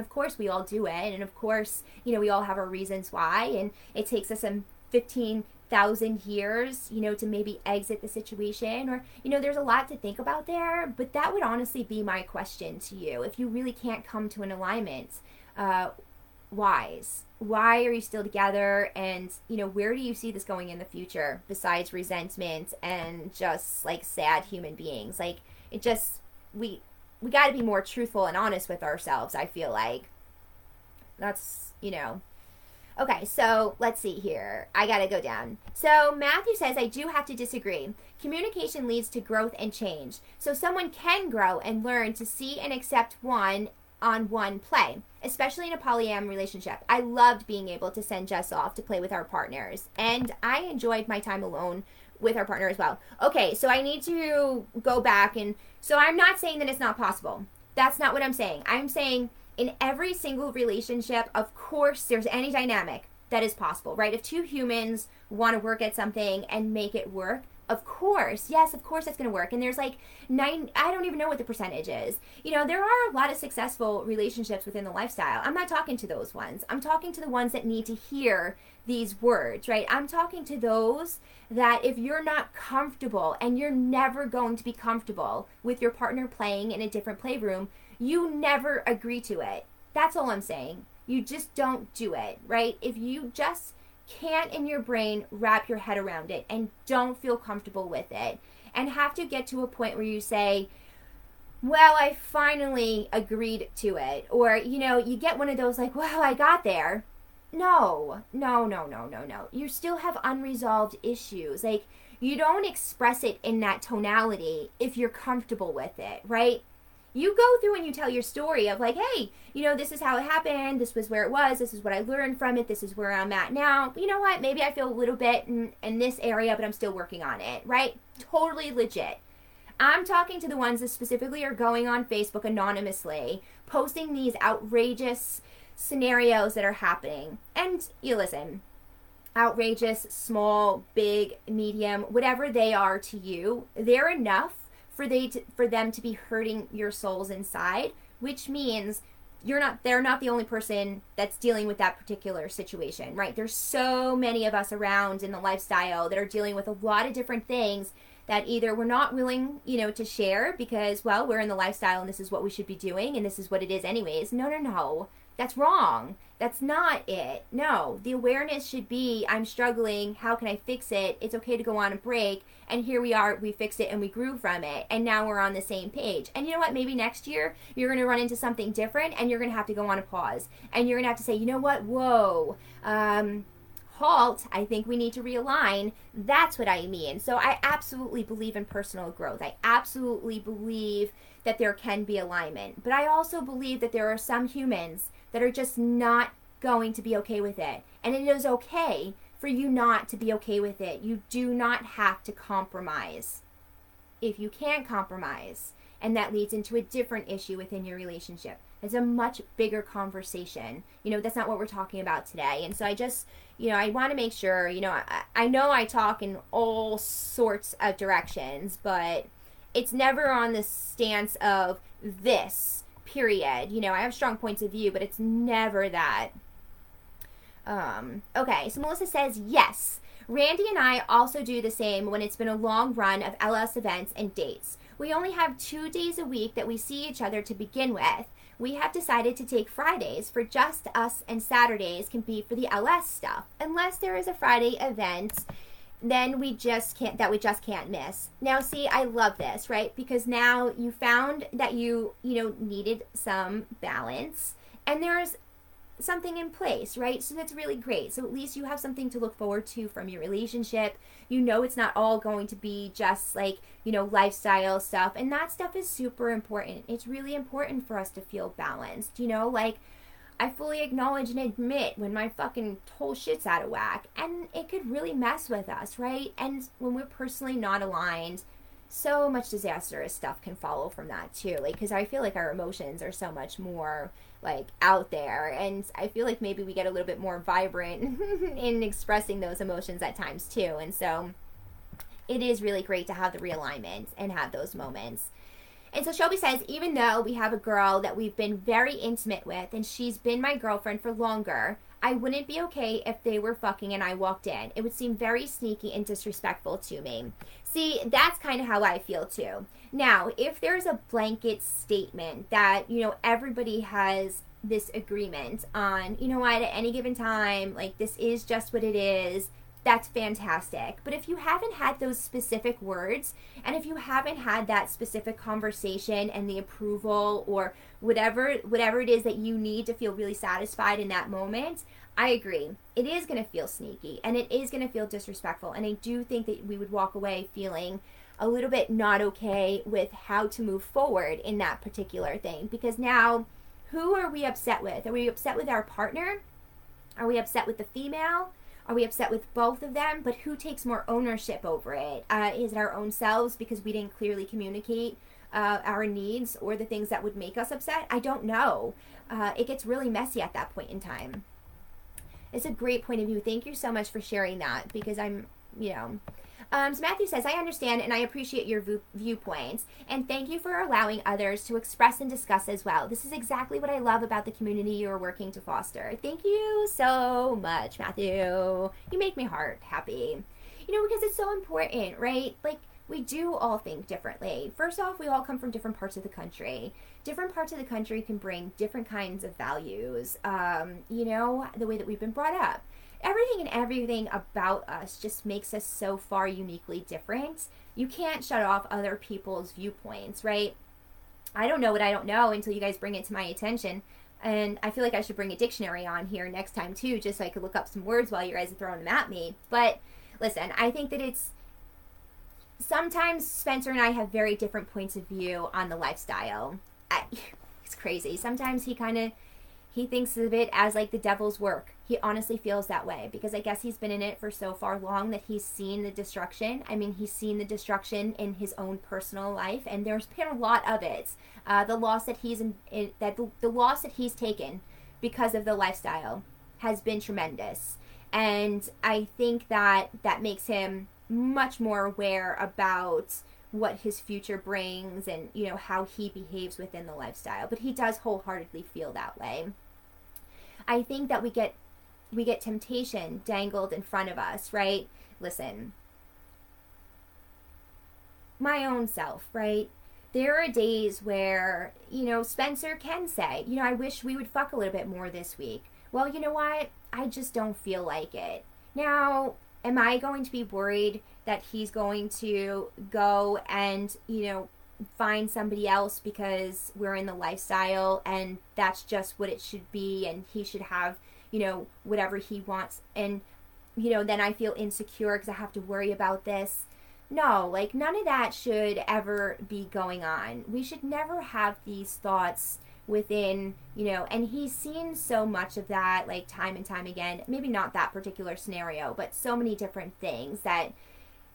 Speaker 1: of course we all do it and of course you know we all have our reasons why and it takes us some 15,000 years you know to maybe exit the situation or you know there's a lot to think about there but that would honestly be my question to you if you really can't come to an alignment uh, whys why are you still together and you know where do you see this going in the future besides resentment and just like sad human beings? Like it just we we got to be more truthful and honest with ourselves i feel like. That's you know. Okay so let's see here. I gotta go down. So matthew says i do have to disagree. Communication leads to growth and change. So someone can grow and learn to see and accept one on one play, especially in a polyam relationship. I loved being able to send Jess off to play with our partners, and I enjoyed my time alone with our partner as well. Okay, so I need to go back and so I'm not saying that it's not possible. That's not what I'm saying. I'm saying in every single relationship, of course, there's any dynamic that is possible, right? If two humans want to work at something and make it work, of course. Yes of course it's going to work. And there's like nine i don't even know what the percentage is. You know there are a lot of successful relationships within the lifestyle. I'm not talking to those ones. I'm talking to the ones that need to hear these words right? I'm talking to those that if you're not comfortable and you're never going to be comfortable with your partner playing in a different playroom you never agree to it. That's all i'm saying. You just don't do it right? If you just can't in your brain wrap your head around it and don't feel comfortable with it and have to get to a point where you say, well, I finally agreed to it. Or, you know, you get one of those like, well, I got there. No, no, no, no, no, no. You still have unresolved issues. Like, you don't express it in that tonality if you're comfortable with it, right? You go through and you tell your story of like, hey, you know, this is how it happened. This was where it was. This is what I learned from it. This is where I'm at now. You know what? Maybe I feel a little bit in, in this area, but I'm still working on it, right? Totally legit. I'm talking to the ones that specifically are going on Facebook anonymously, posting these outrageous scenarios that are happening. And you listen, outrageous, small, big, medium, whatever they are to you, they're enough for they to, for them to be hurting your souls inside, which means you're not they're not the only person that's dealing with that particular situation, right? There's so many of us around in the lifestyle that are dealing with a lot of different things that either we're not willing, you know, to share because well, we're in the lifestyle and this is what we should be doing and this is what it is anyways. No, no, no. That's wrong. That's not it. No, the awareness should be I'm struggling. How can I fix it? It's okay to go on a break. And here we are. We fixed it and we grew from it. And now we're on the same page. And you know what? Maybe next year you're going to run into something different and you're going to have to go on a pause. And you're going to have to say, you know what? Whoa. Um, halt, I think we need to realign. That's what I mean. So I absolutely believe in personal growth. I absolutely believe that there can be alignment. But I also believe that there are some humans that are just not going to be okay with it. And it is okay for you not to be okay with it. You do not have to compromise. If you can't compromise, and that leads into a different issue within your relationship. It's a much bigger conversation. You know, that's not what we're talking about today. And so I just, you know, I want to make sure, you know, I, I know I talk in all sorts of directions, but it's never on the stance of this period. You know, I have strong points of view, but it's never that. Um, okay, so Melissa says yes. Randy and I also do the same when it's been a long run of LS events and dates. We only have two days a week that we see each other to begin with. We have decided to take Fridays for just us, and Saturdays can be for the LS stuff, unless there is a Friday event then we just can't that we just can't miss now see i love this right because now you found that you you know needed some balance and there's something in place, right? So that's really great. So at least you have something to look forward to from your relationship. You know it's not all going to be just like, you know, lifestyle stuff. And that stuff is super important. It's really important for us to feel balanced, you know, like I fully acknowledge and admit when my fucking whole shit's out of whack. And it could really mess with us, right? And when we're personally not aligned, so much disastrous stuff can follow from that too. Like, because I feel like our emotions are so much more like out there and i feel like maybe we get a little bit more vibrant <laughs> in expressing those emotions at times too and so it is really great to have the realignment and have those moments and so Shelby says, even though we have a girl that we've been very intimate with and she's been my girlfriend for longer, I wouldn't be okay if they were fucking and I walked in. It would seem very sneaky and disrespectful to me. See, that's kind of how I feel too. Now, if there's a blanket statement that, you know, everybody has this agreement on, you know what, at any given time, like this is just what it is, that's fantastic. But if you haven't had those specific words and if you haven't had that specific conversation and the approval or whatever whatever it is that you need to feel really satisfied in that moment, I agree. It is going to feel sneaky and it is going to feel disrespectful and I do think that we would walk away feeling a little bit not okay with how to move forward in that particular thing because now who are we upset with? Are we upset with our partner? Are we upset with the female? Are we upset with both of them? But who takes more ownership over it? Uh, is it our own selves because we didn't clearly communicate uh, our needs or the things that would make us upset? I don't know. Uh, it gets really messy at that point in time. It's a great point of view. Thank you so much for sharing that because I'm, you know, um, so Matthew says, I understand and I appreciate your v- viewpoints, and thank you for allowing others to express and discuss as well. This is exactly what I love about the community you're working to foster. Thank you so much, Matthew. You make my heart happy. You know, because it's so important, right? Like, we do all think differently. First off, we all come from different parts of the country. Different parts of the country can bring different kinds of values, um, you know, the way that we've been brought up everything and everything about us just makes us so far uniquely different. You can't shut off other people's viewpoints, right? I don't know what I don't know until you guys bring it to my attention. And I feel like I should bring a dictionary on here next time too, just so I could look up some words while you guys are throwing them at me. But listen, I think that it's sometimes Spencer and I have very different points of view on the lifestyle. I, <laughs> it's crazy. Sometimes he kind of he thinks of it as like the devil's work. He honestly feels that way because I guess he's been in it for so far long that he's seen the destruction. I mean, he's seen the destruction in his own personal life, and there's been a lot of it. Uh, the loss that he's in, in that the, the loss that he's taken because of the lifestyle has been tremendous, and I think that that makes him much more aware about what his future brings and you know how he behaves within the lifestyle but he does wholeheartedly feel that way i think that we get we get temptation dangled in front of us right? Listen. My own self right? There are days where you know spencer can say you know i wish we would fuck a little bit more this week. Well you know what? I just don't feel like it. Now am i going to be worried that he's going to go and, you know, find somebody else because we're in the lifestyle and that's just what it should be and he should have, you know, whatever he wants. And, you know, then I feel insecure because I have to worry about this. No, like none of that should ever be going on. We should never have these thoughts within, you know, and he's seen so much of that like time and time again. Maybe not that particular scenario, but so many different things that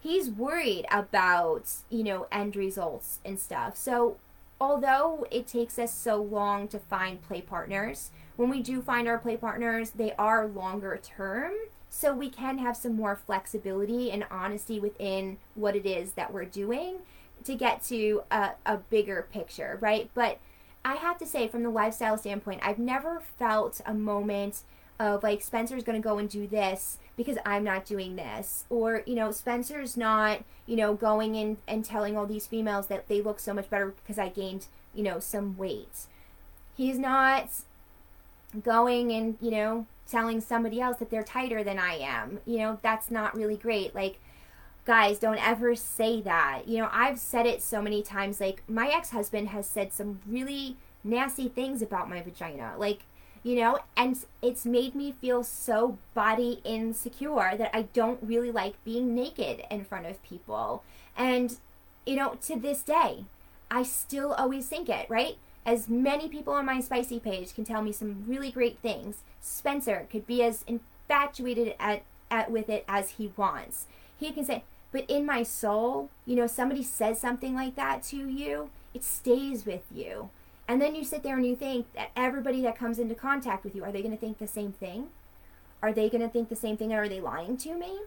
Speaker 1: he's worried about, you know, end results and stuff. So, although it takes us so long to find play partners, when we do find our play partners, they are longer term. So, we can have some more flexibility and honesty within what it is that we're doing to get to a, a bigger picture, right? But I have to say, from the lifestyle standpoint, I've never felt a moment of like Spencer's going to go and do this because I'm not doing this. Or, you know, Spencer's not, you know, going in and telling all these females that they look so much better because I gained, you know, some weight. He's not going and, you know, telling somebody else that they're tighter than I am. You know, that's not really great. Like, guys, don't ever say that. You know, I've said it so many times. Like, my ex husband has said some really nasty things about my vagina. Like, you know, and it's made me feel so body insecure that I don't really like being naked in front of people. And, you know, to this day, I still always think it, right? As many people on my spicy page can tell me some really great things. Spencer could be as infatuated at, at with it as he wants. He can say, but in my soul, you know, somebody says something like that to you, it stays with you. And then you sit there and you think that everybody that comes into contact with you, are they going to think the same thing? Are they going to think the same thing? Or are they lying to me?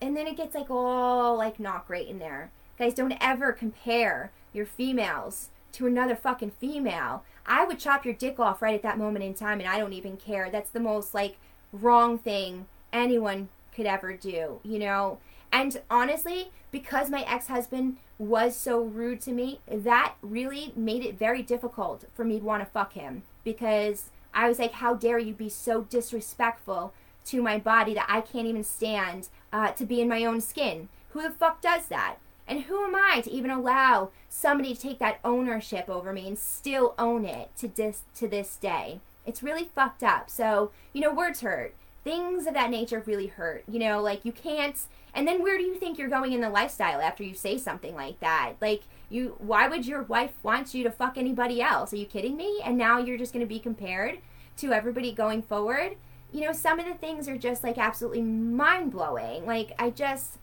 Speaker 1: And then it gets like, all like not great in there. Guys, don't ever compare your females to another fucking female. I would chop your dick off right at that moment in time and I don't even care. That's the most like wrong thing anyone could ever do, you know? And honestly, because my ex husband was so rude to me, that really made it very difficult for me to want to fuck him because I was like, how dare you be so disrespectful to my body that I can't even stand uh, to be in my own skin? Who the fuck does that? And who am I to even allow somebody to take that ownership over me and still own it to this to this day? It's really fucked up. So, you know, words hurt. Things of that nature really hurt. You know, like you can't and then where do you think you're going in the lifestyle after you say something like that? Like you why would your wife want you to fuck anybody else? Are you kidding me? And now you're just going to be compared to everybody going forward? You know, some of the things are just like absolutely mind-blowing. Like I just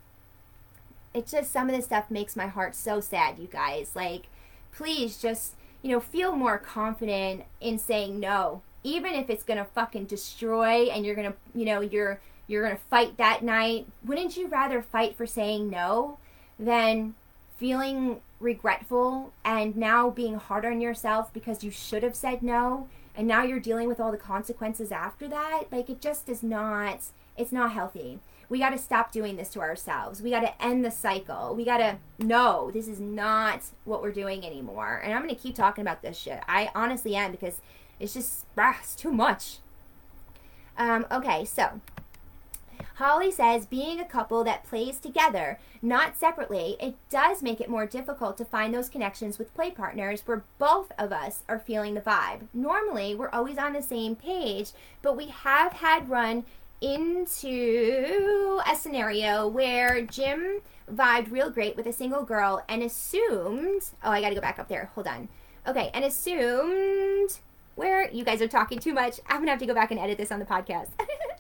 Speaker 1: it's just some of this stuff makes my heart so sad, you guys. Like please just, you know, feel more confident in saying no even if it's gonna fucking destroy and you're gonna you know you're you're to fight that night, wouldn't you rather fight for saying no than feeling regretful and now being hard on yourself because you should have said no and now you're dealing with all the consequences after that? Like it just is not it's not healthy. We got to stop doing this to ourselves. We got to end the cycle. We got to know this is not what we're doing anymore. And I'm going to keep talking about this shit. I honestly am because it's just ah, it's too much. Um, okay, so Holly says being a couple that plays together, not separately, it does make it more difficult to find those connections with play partners where both of us are feeling the vibe. Normally, we're always on the same page, but we have had run into a scenario where Jim vibed real great with a single girl and assumed, oh, I got to go back up there. Hold on. Okay, and assumed where you guys are talking too much. I'm going to have to go back and edit this on the podcast. <laughs>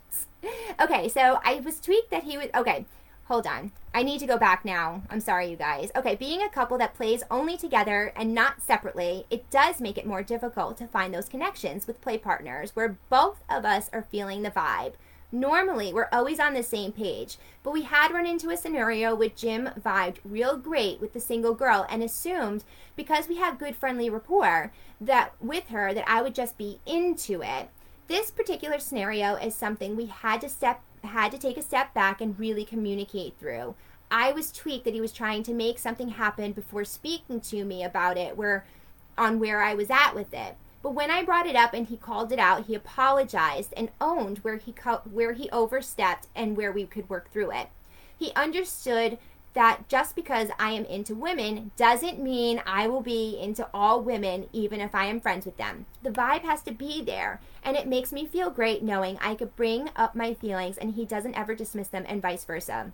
Speaker 1: okay, so I was tweaked that he was okay. Hold on. I need to go back now. I'm sorry, you guys. Okay, being a couple that plays only together and not separately, it does make it more difficult to find those connections with play partners where both of us are feeling the vibe. Normally, we're always on the same page, but we had run into a scenario with Jim vibed real great with the single girl and assumed because we have good friendly rapport that with her that I would just be into it this particular scenario is something we had to step had to take a step back and really communicate through. I was tweaked that he was trying to make something happen before speaking to me about it where on where I was at with it. But when I brought it up and he called it out, he apologized and owned where he co- where he overstepped and where we could work through it. He understood that just because I am into women doesn't mean I will be into all women, even if I am friends with them. The vibe has to be there, and it makes me feel great knowing I could bring up my feelings and he doesn't ever dismiss them, and vice versa.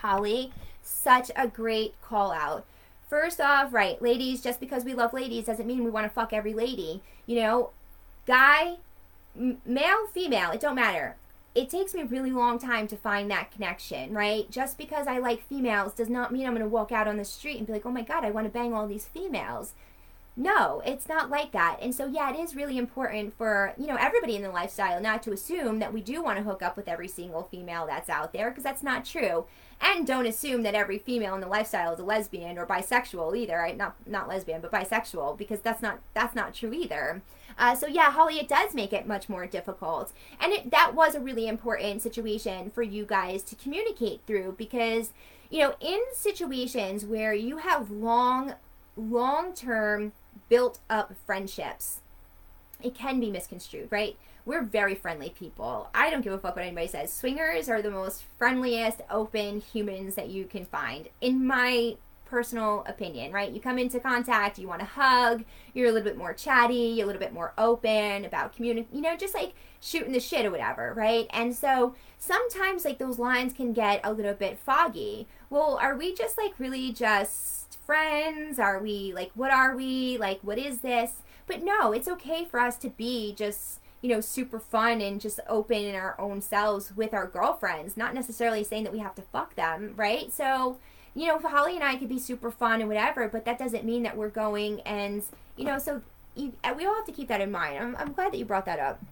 Speaker 1: Holly, such a great call out. First off, right, ladies, just because we love ladies doesn't mean we want to fuck every lady. You know, guy, m- male, female, it don't matter it takes me a really long time to find that connection, right? Just because I like females does not mean I'm going to walk out on the street and be like, oh my God, I want to bang all these females. No, it's not like that. And so, yeah, it is really important for, you know, everybody in the lifestyle not to assume that we do want to hook up with every single female that's out there because that's not true. And don't assume that every female in the lifestyle is a lesbian or bisexual either. Right? Not not lesbian, but bisexual because that's not that's not true either. Uh, so yeah, Holly, it does make it much more difficult, and it, that was a really important situation for you guys to communicate through because you know in situations where you have long, long term built up friendships, it can be misconstrued, right? We're very friendly people. I don't give a fuck what anybody says. Swingers are the most friendliest, open humans that you can find. In my personal opinion, right? You come into contact, you want to hug, you're a little bit more chatty, a little bit more open about community, you know, just like shooting the shit or whatever, right? And so sometimes like those lines can get a little bit foggy. Well, are we just like really just friends? Are we like, what are we? Like, what is this? But no, it's okay for us to be just you know, super fun and just open in our own selves with our girlfriends, not necessarily saying that we have to fuck them, right? So, you know, Holly and I could be super fun and whatever, but that doesn't mean that we're going and, you know, so you, uh, we all have to keep that in mind. I'm, I'm glad that you brought that up.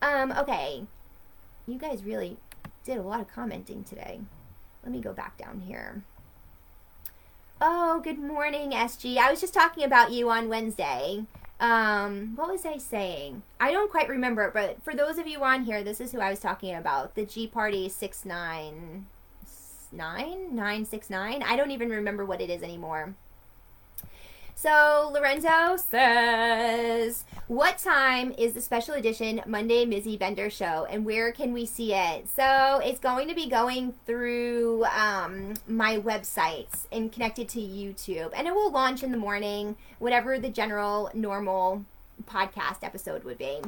Speaker 1: Um, okay. You guys really did a lot of commenting today. Let me go back down here. Oh, good morning, SG. I was just talking about you on Wednesday. Um what was i saying? I don't quite remember but for those of you on here this is who i was talking about. The g party 699 969 i don't even remember what it is anymore so Lorenzo says, "What time is the special edition Monday Mizzy Bender show, and where can we see it?" So it's going to be going through um, my websites and connected to YouTube, and it will launch in the morning, whatever the general normal podcast episode would be.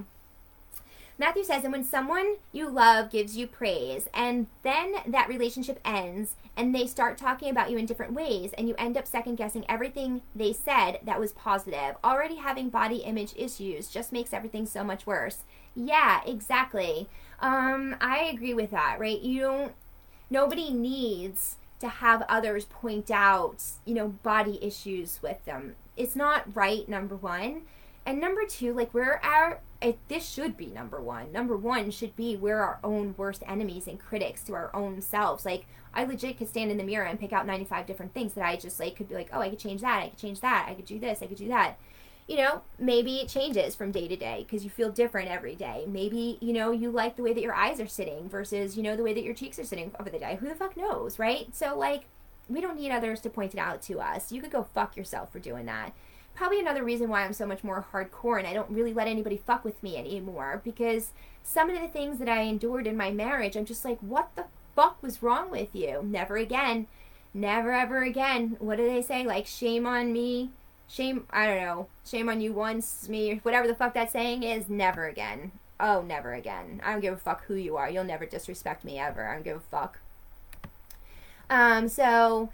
Speaker 1: Matthew says, and when someone you love gives you praise, and then that relationship ends, and they start talking about you in different ways, and you end up second guessing everything they said that was positive, already having body image issues just makes everything so much worse. Yeah, exactly. Um, I agree with that, right? You don't, nobody needs to have others point out, you know, body issues with them. It's not right, number one. And number two, like we're our it, this should be number one. Number one should be we're our own worst enemies and critics to our own selves. Like I legit could stand in the mirror and pick out 95 different things that I just like could be like, oh, I could change that, I could change that, I could do this, I could do that. You know, maybe it changes from day to day because you feel different every day. Maybe, you know, you like the way that your eyes are sitting versus, you know, the way that your cheeks are sitting over the day. Who the fuck knows, right? So, like, we don't need others to point it out to us. You could go fuck yourself for doing that probably another reason why I'm so much more hardcore and I don't really let anybody fuck with me anymore because some of the things that I endured in my marriage, I'm just like, what the fuck was wrong with you? Never again. Never ever again. What do they say? Like, shame on me. Shame, I don't know. Shame on you once, me, whatever the fuck that saying is. Never again. Oh, never again. I don't give a fuck who you are. You'll never disrespect me ever. I don't give a fuck. Um, so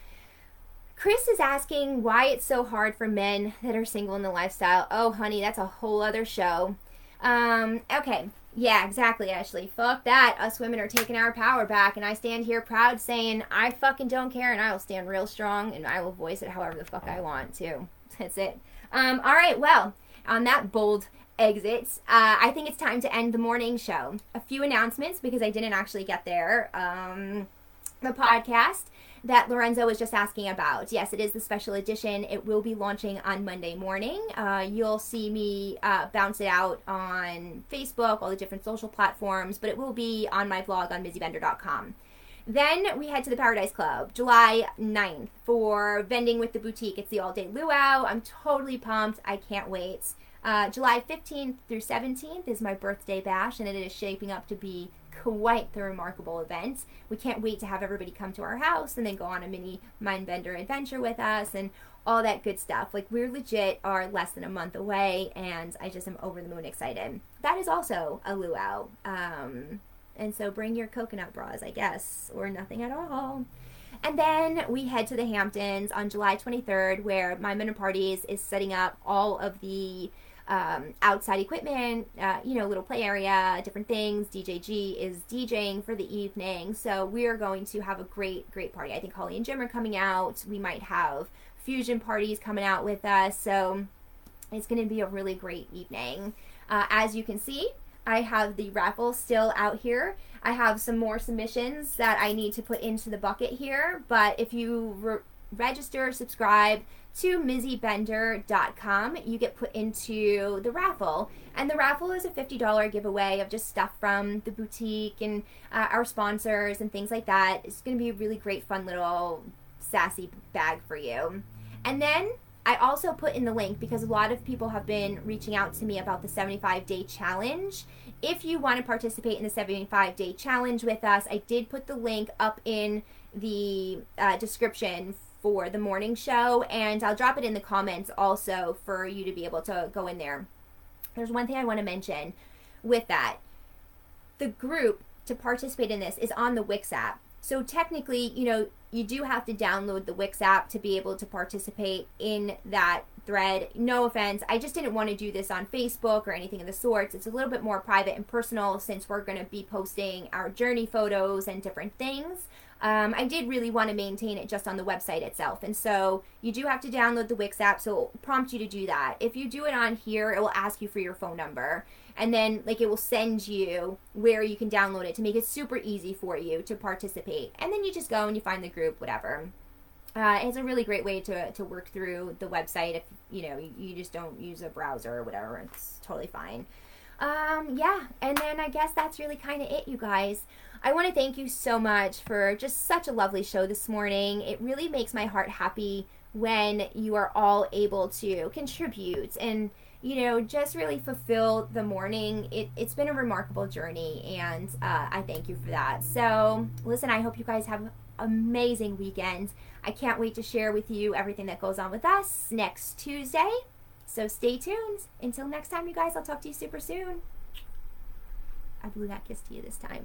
Speaker 1: Chris is asking why it's so hard for men that are single in the lifestyle. Oh, honey, that's a whole other show. Um, okay. Yeah, exactly, Ashley. Fuck that. Us women are taking our power back, and I stand here proud saying I fucking don't care, and I will stand real strong, and I will voice it however the fuck I want to. <laughs> That's it. Um, all right, well, on that bold exit, uh, I think it's time to end the morning show. A few announcements because I didn't actually get there. Um, the podcast that Lorenzo was just asking about. Yes, it is the special edition. It will be launching on Monday morning. Uh, you'll see me uh, bounce it out on Facebook, all the different social platforms, but it will be on my blog on mizzybender.com. Then we head to the Paradise Club, July 9th, for Vending with the Boutique. It's the all day luau. I'm totally pumped. I can't wait. Uh, July 15th through 17th is my birthday bash, and it is shaping up to be quite the remarkable event. We can't wait to have everybody come to our house and then go on a mini Mindbender adventure with us and all that good stuff. Like we're legit are less than a month away, and I just am over the moon excited. That is also a luau. Um, and so bring your coconut bras, I guess, or nothing at all. And then we head to the Hamptons on July 23rd, where My Men Parties is setting up all of the um, outside equipment, uh, you know, little play area, different things. DJG is DJing for the evening. So we are going to have a great, great party. I think Holly and Jim are coming out. We might have fusion parties coming out with us. So it's going to be a really great evening. Uh, as you can see, I have the raffle still out here. I have some more submissions that I need to put into the bucket here. But if you re- register, subscribe, to mizzybender.com, you get put into the raffle. And the raffle is a $50 giveaway of just stuff from the boutique and uh, our sponsors and things like that. It's going to be a really great, fun little sassy bag for you. And then I also put in the link because a lot of people have been reaching out to me about the 75 day challenge. If you want to participate in the 75 day challenge with us, I did put the link up in the uh, description for the morning show, and I'll drop it in the comments also for you to be able to go in there. There's one thing I want to mention with that. The group to participate in this is on the Wix app. So technically, you know, you do have to download the Wix app to be able to participate in that thread. No offense, I just didn't want to do this on Facebook or anything of the sorts. It's a little bit more private and personal since we're going to be posting our journey photos and different things. Um, I did really want to maintain it just on the website itself. And so you do have to download the Wix app, so it'll prompt you to do that. If you do it on here, it will ask you for your phone number. And then, like, it will send you where you can download it to make it super easy for you to participate. And then you just go and you find the group, whatever. Uh, it's a really great way to, to work through the website if you know you, you just don't use a browser or whatever. It's totally fine. Um, yeah, and then I guess that's really kind of it, you guys. I want to thank you so much for just such a lovely show this morning. It really makes my heart happy when you are all able to contribute and you know just really fulfill the morning. It, it's been a remarkable journey and uh, i thank you for that. So listen i hope you guys have amazing weekend. I can't wait to share with you everything that goes on with us next tuesday. So stay tuned. Until next time you guys i'll talk to you super soon I do that kiss to you this time.